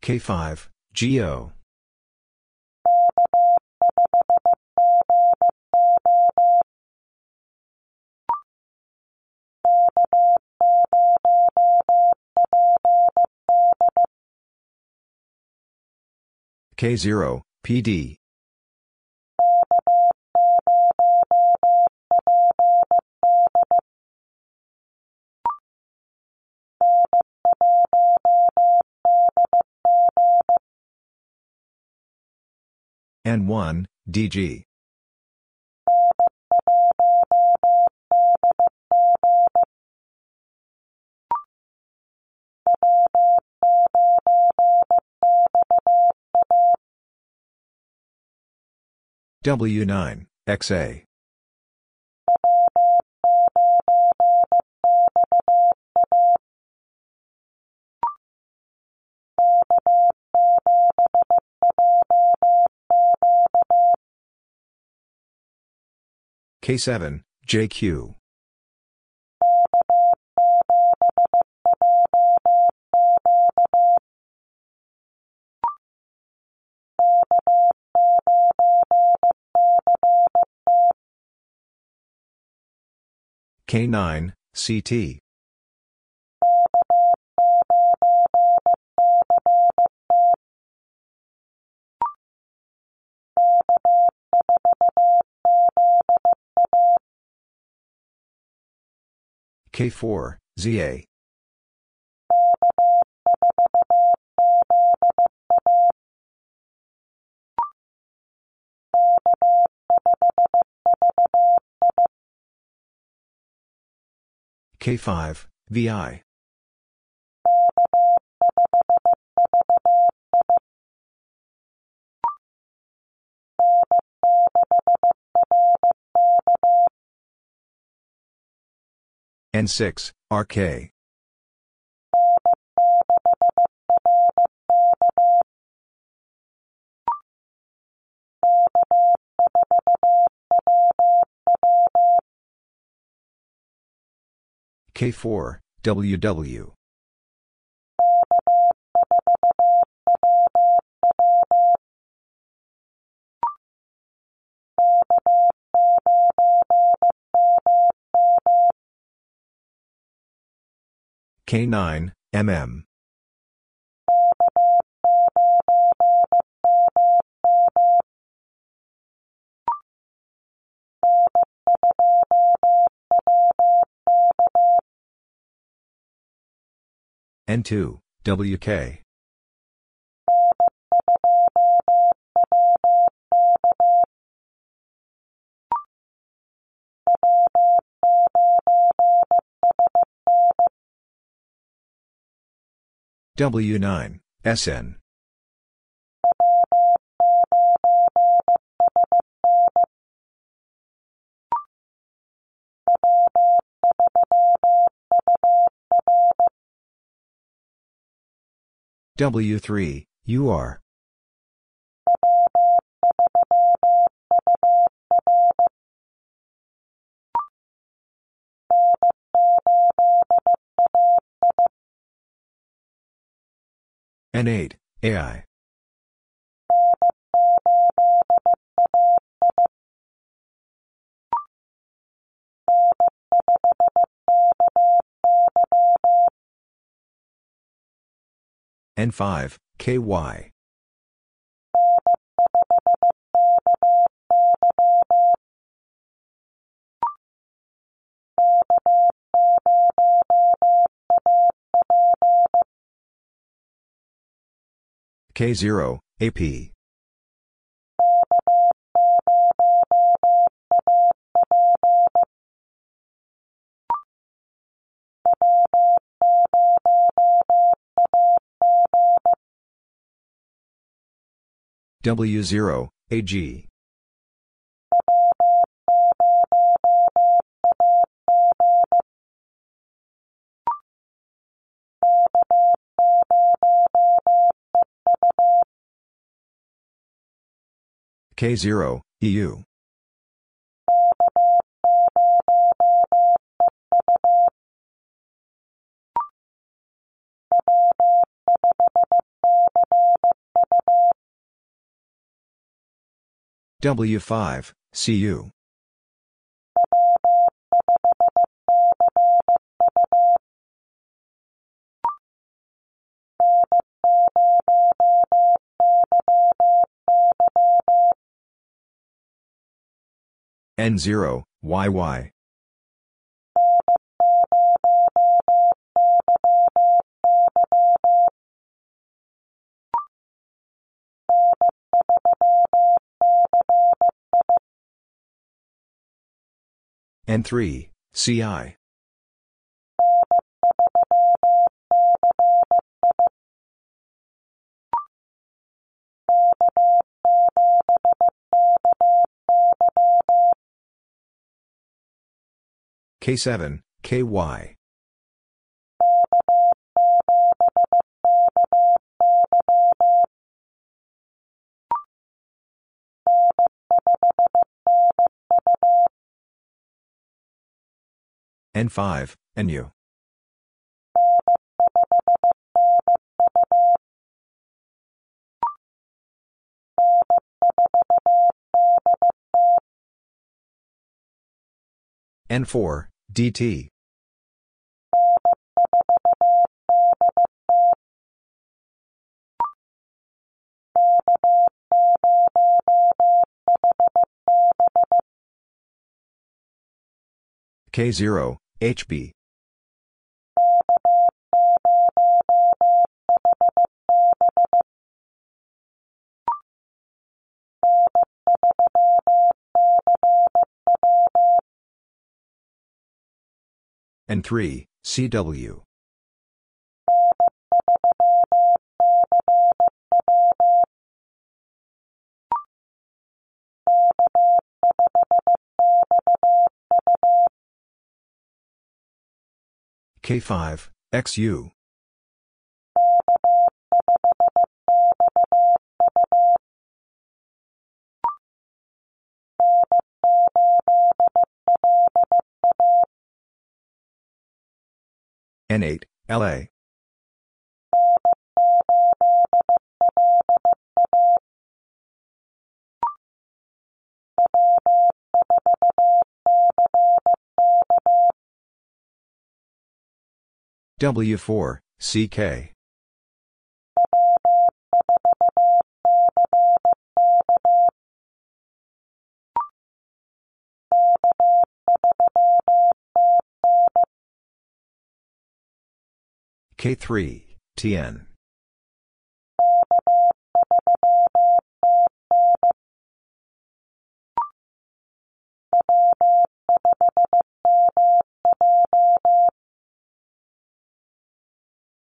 K5, GO. K0, PD. N1, DG. W9, XA. K7, JQ. K9, CT. K4, ZA. K5, VI. N6, RK. K4, WW. K9, MM. N2, WK. W9, SN. W3, UR. N8, AI. N5, KY. K0, AP. W0, AG. K0, EU. W5, CU. N0, YY. N3, CI. K7, KY. N5, NU. N4, DT. K0, HB. N3, CW. K5, XU. N8, LA. W4, CK. K3, TN.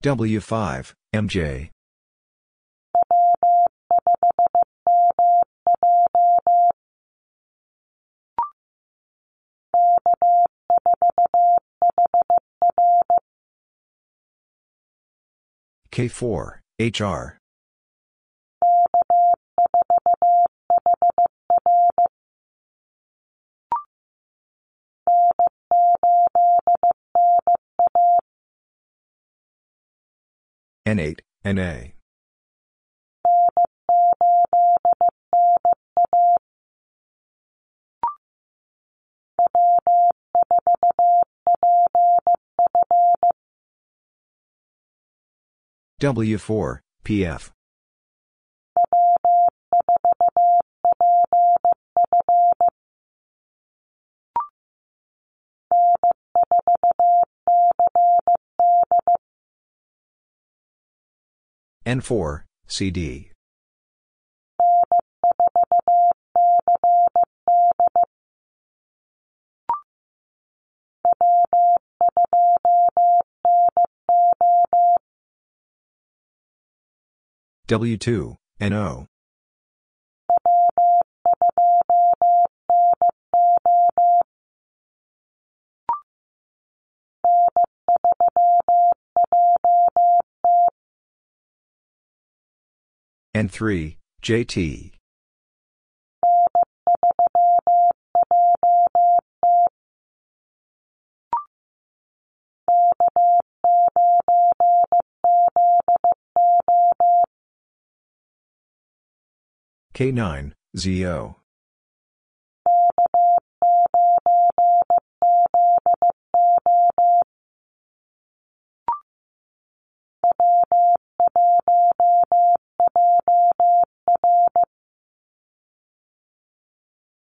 W5, MJ. K4, HR. N8, NA. W4, PF. N4, CD. W2, NO. N3, JT. K9, ZO.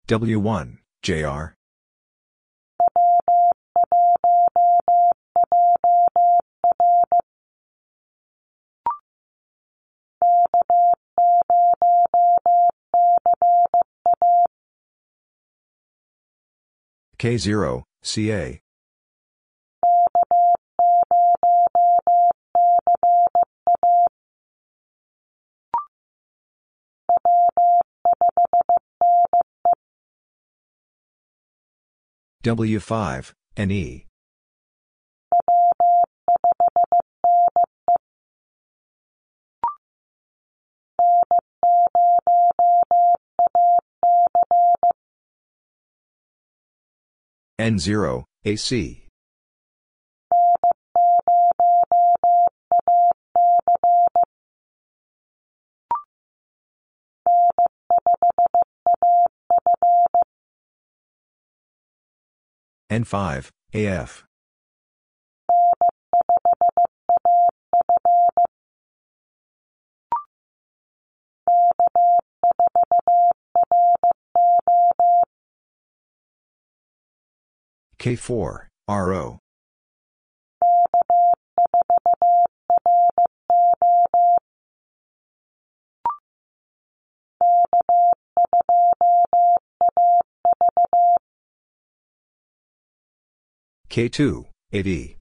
W1, JR. K0, CA. W5, NE. N0, AC. N5, AF. K4, RO. K2, AE.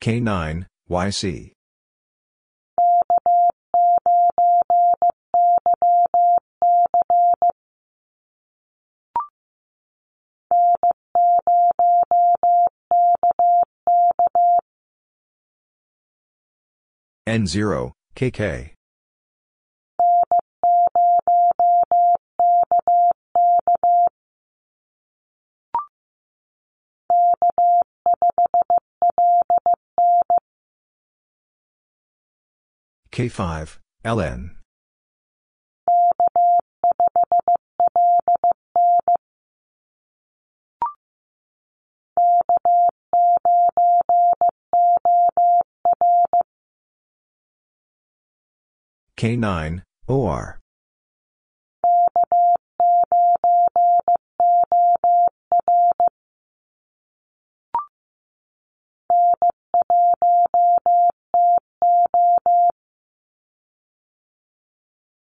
K9, YC. N0, KK. K5, LN. K9, OR.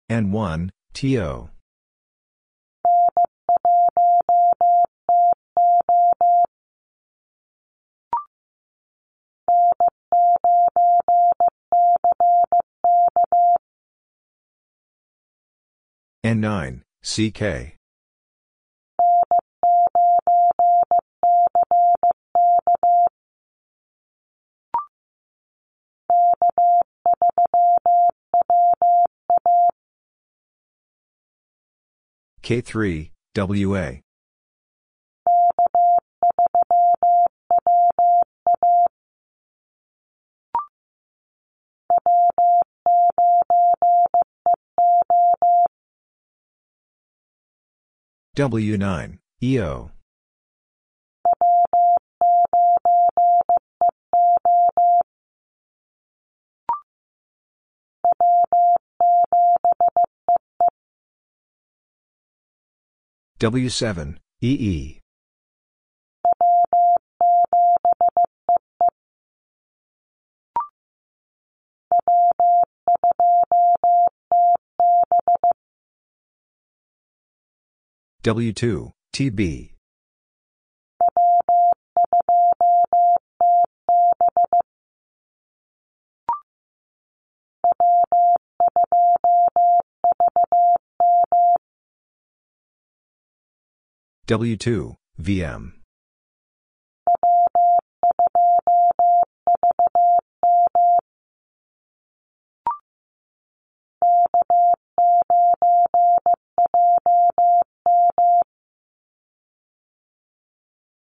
N1, TO. N9, CK. K3, WA. W9, EO. W7, EE. W2, TB. W2, VM.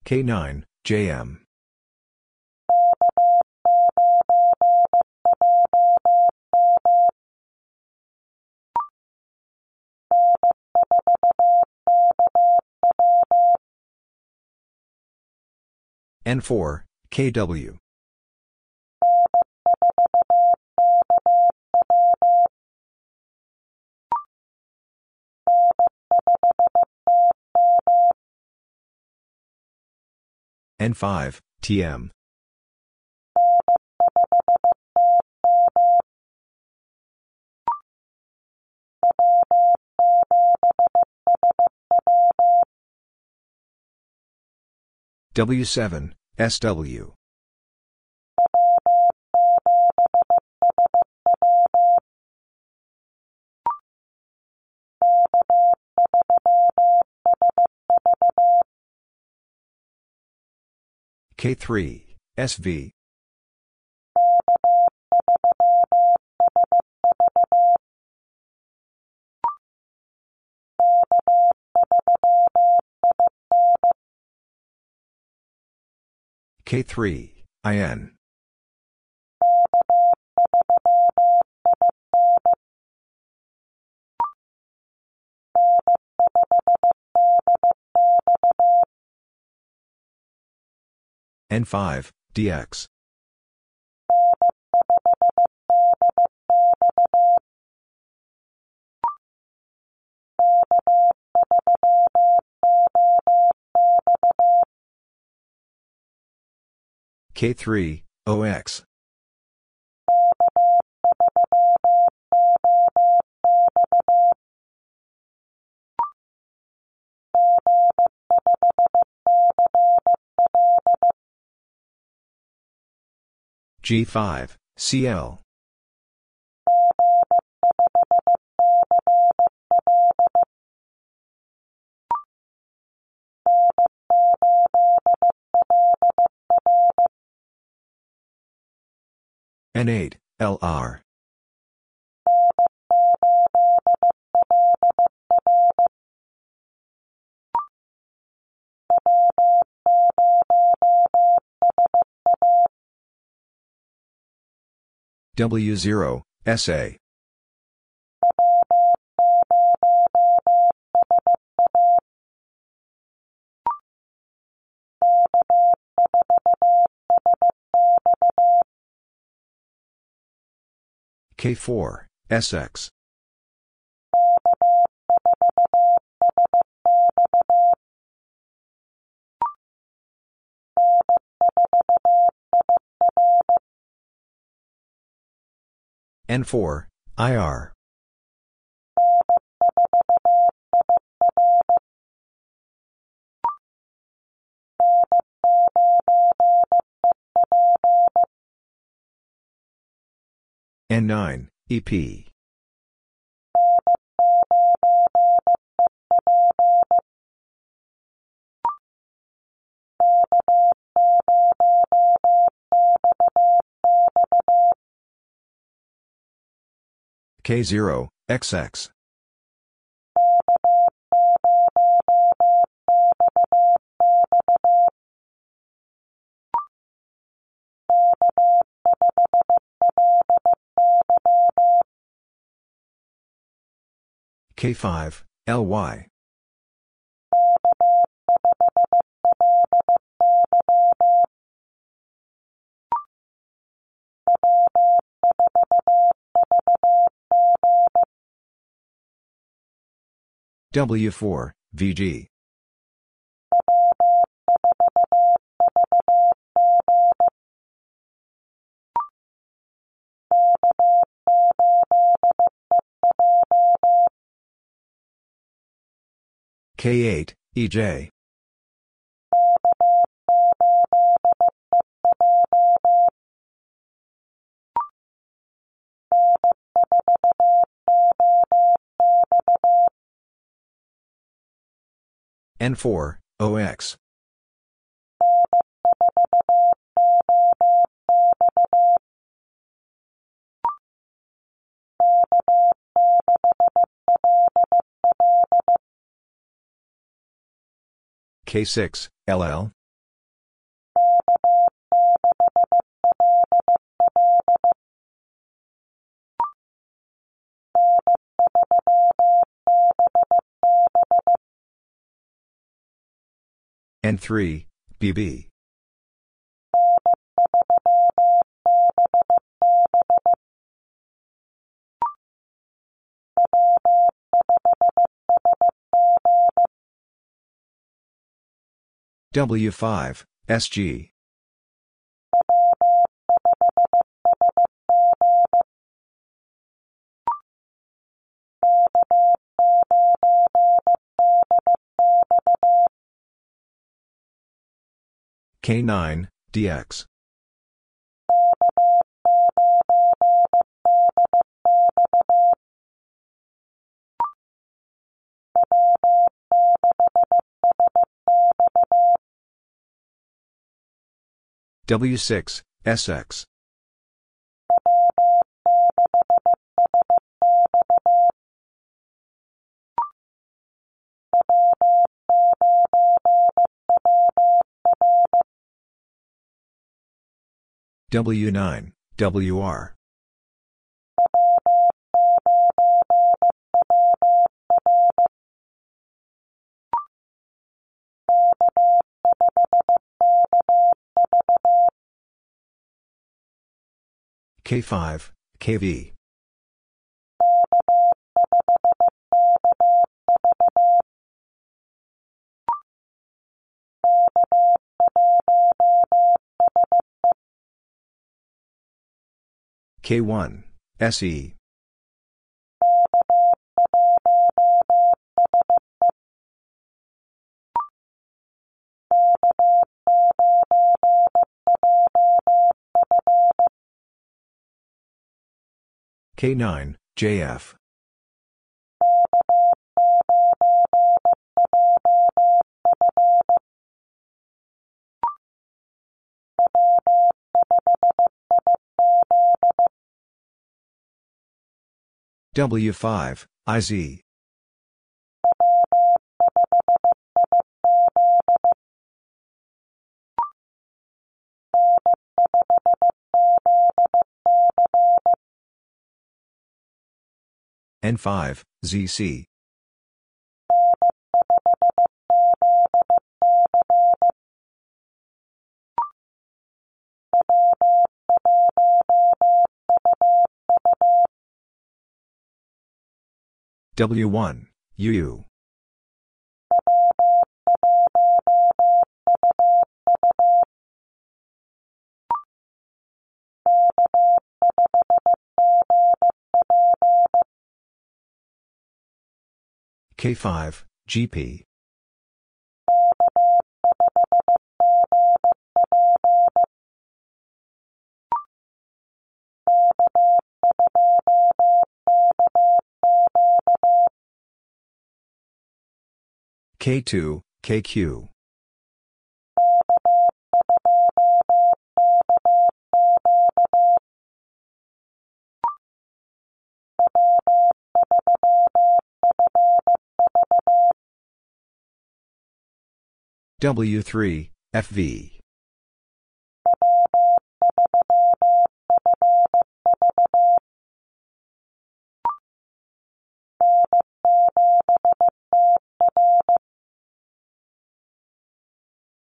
K9, JM. N4, KW. N5, TM. W7, SW. K3, SV. K3, IN. N5, DX. K3, OX. G5, CL. N8, LR. W0, SA. K4, SX. N4, IR. N9, EP. K0, XX. K5, LY. W4, VG. K8, EJ. N4, OX. K6, LL. N3, BB. W5, SG. K9, DX. W6, SX. W9, WR. K5, KV. K1, SE. K9, JF. W5, IZ. N5, ZC. W1, UU. K5, GP. K2, KQ. W3, FV.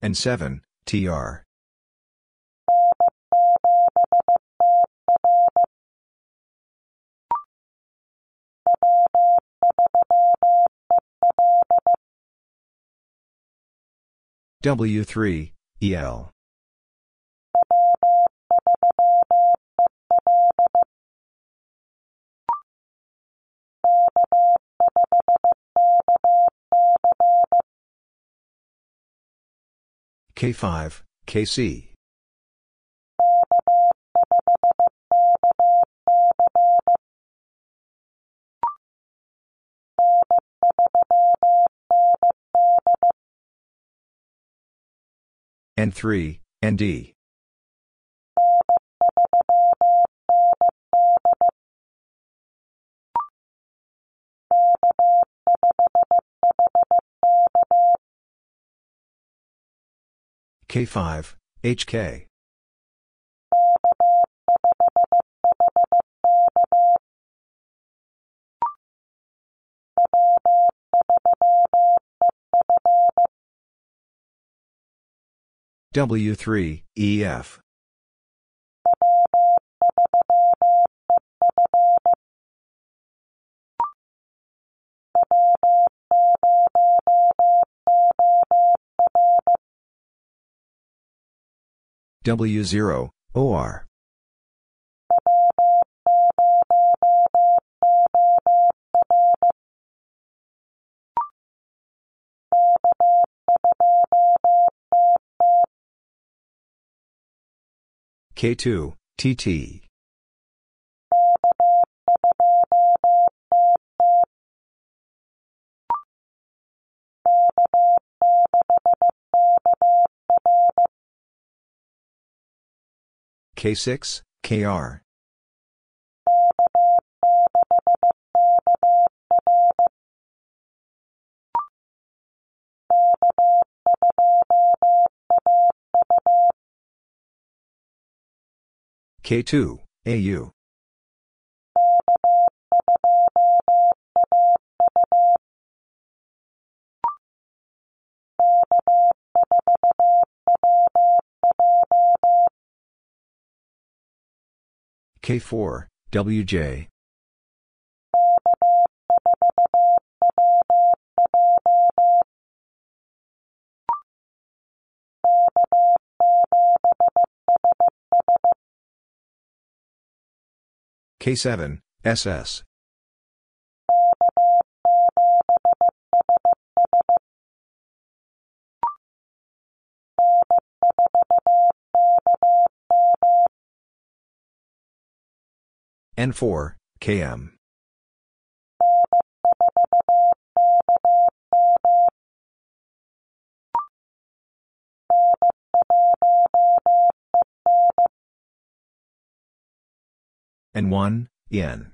N7, TR. W3, EL. K5, KC. N3, ND. K5, HK. W3, EF. W0, OR. K2, TT. K6, KR. K2, AU. K4, WJ. K7, SS. N4, KM. N1, EN.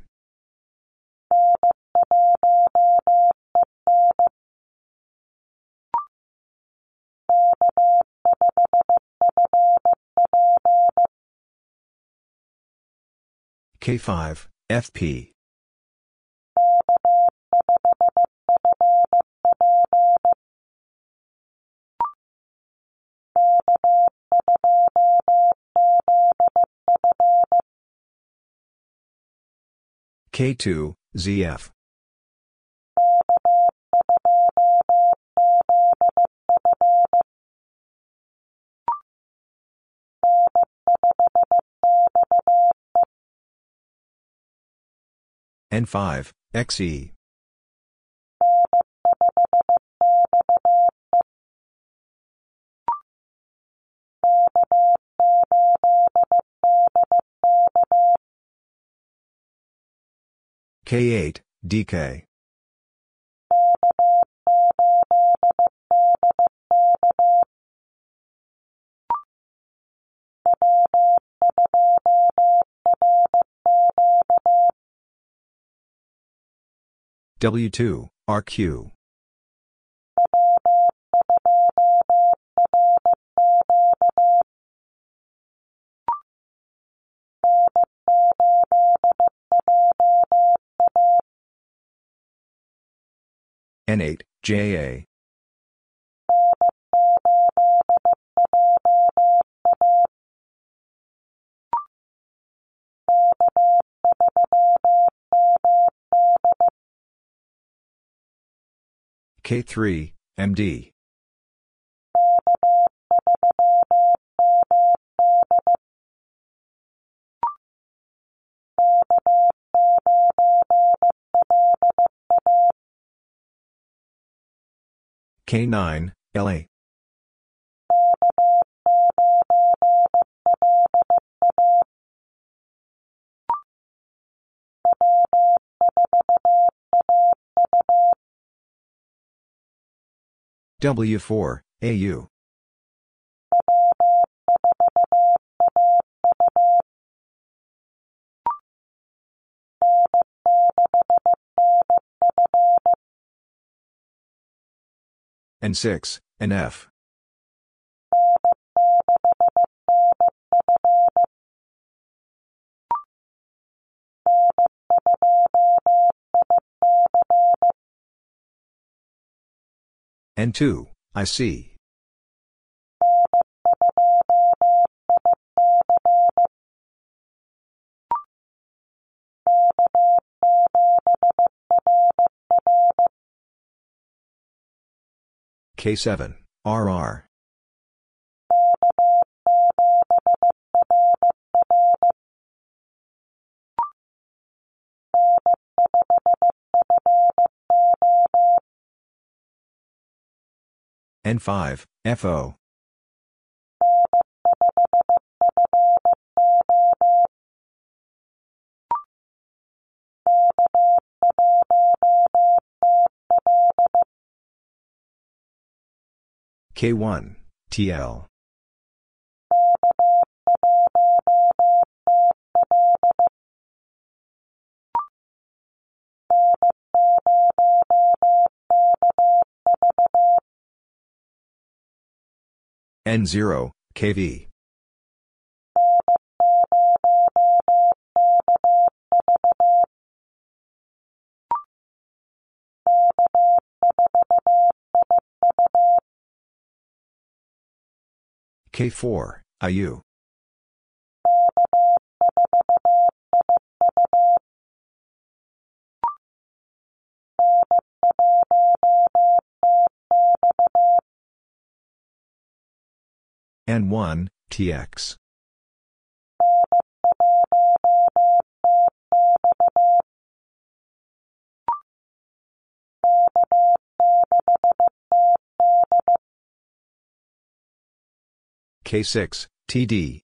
K5, FP. K2, ZF. N5, XE. K8, DK. W2, RQ. N8, JA. K3, MD. K9, LA. W4, AU. N6, NF. N2, IC. K7, RR. N5, FO. K1, TL. N0, KV. K4, IU. N1, TX. K6, TD.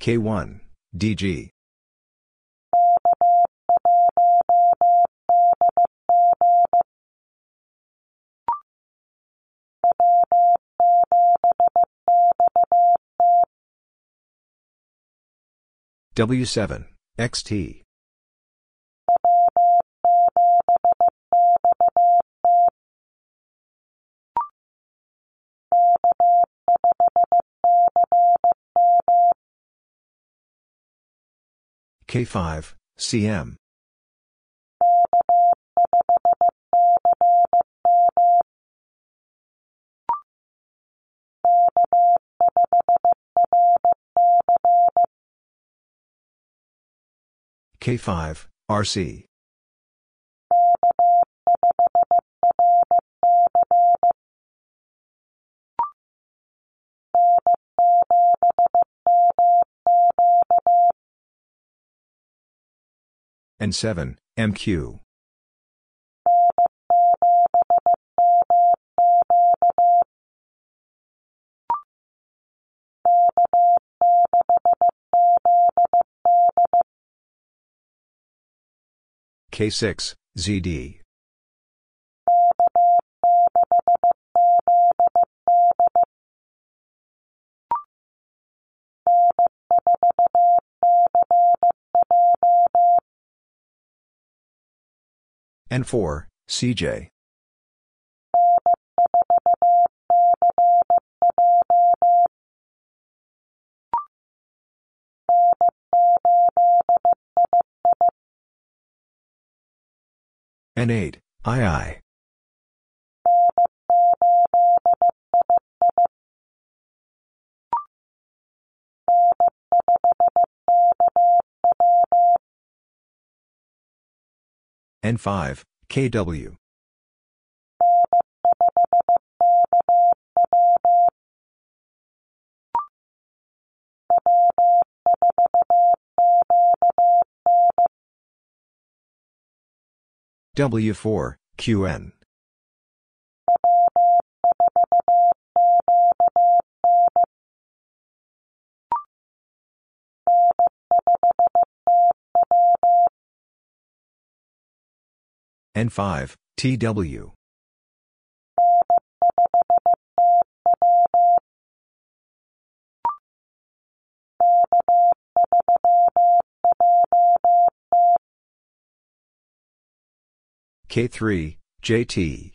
K1, DG. W7, XT. K5, CM. K5, RC. N7, MQ. K6, ZD. N4, CJ. N8, II. N5, KW. W4, QN. N5, TW. K3, JT.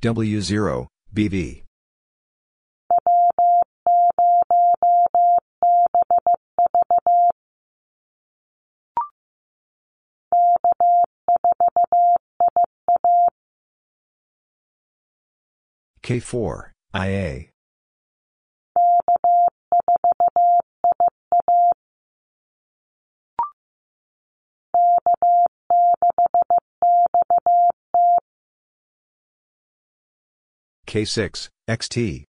W0, BV. K4, IA. K6, XT.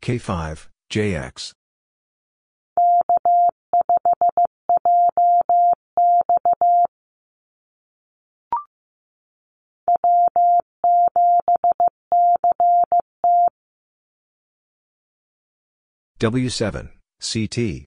K5, JX. W7, CT.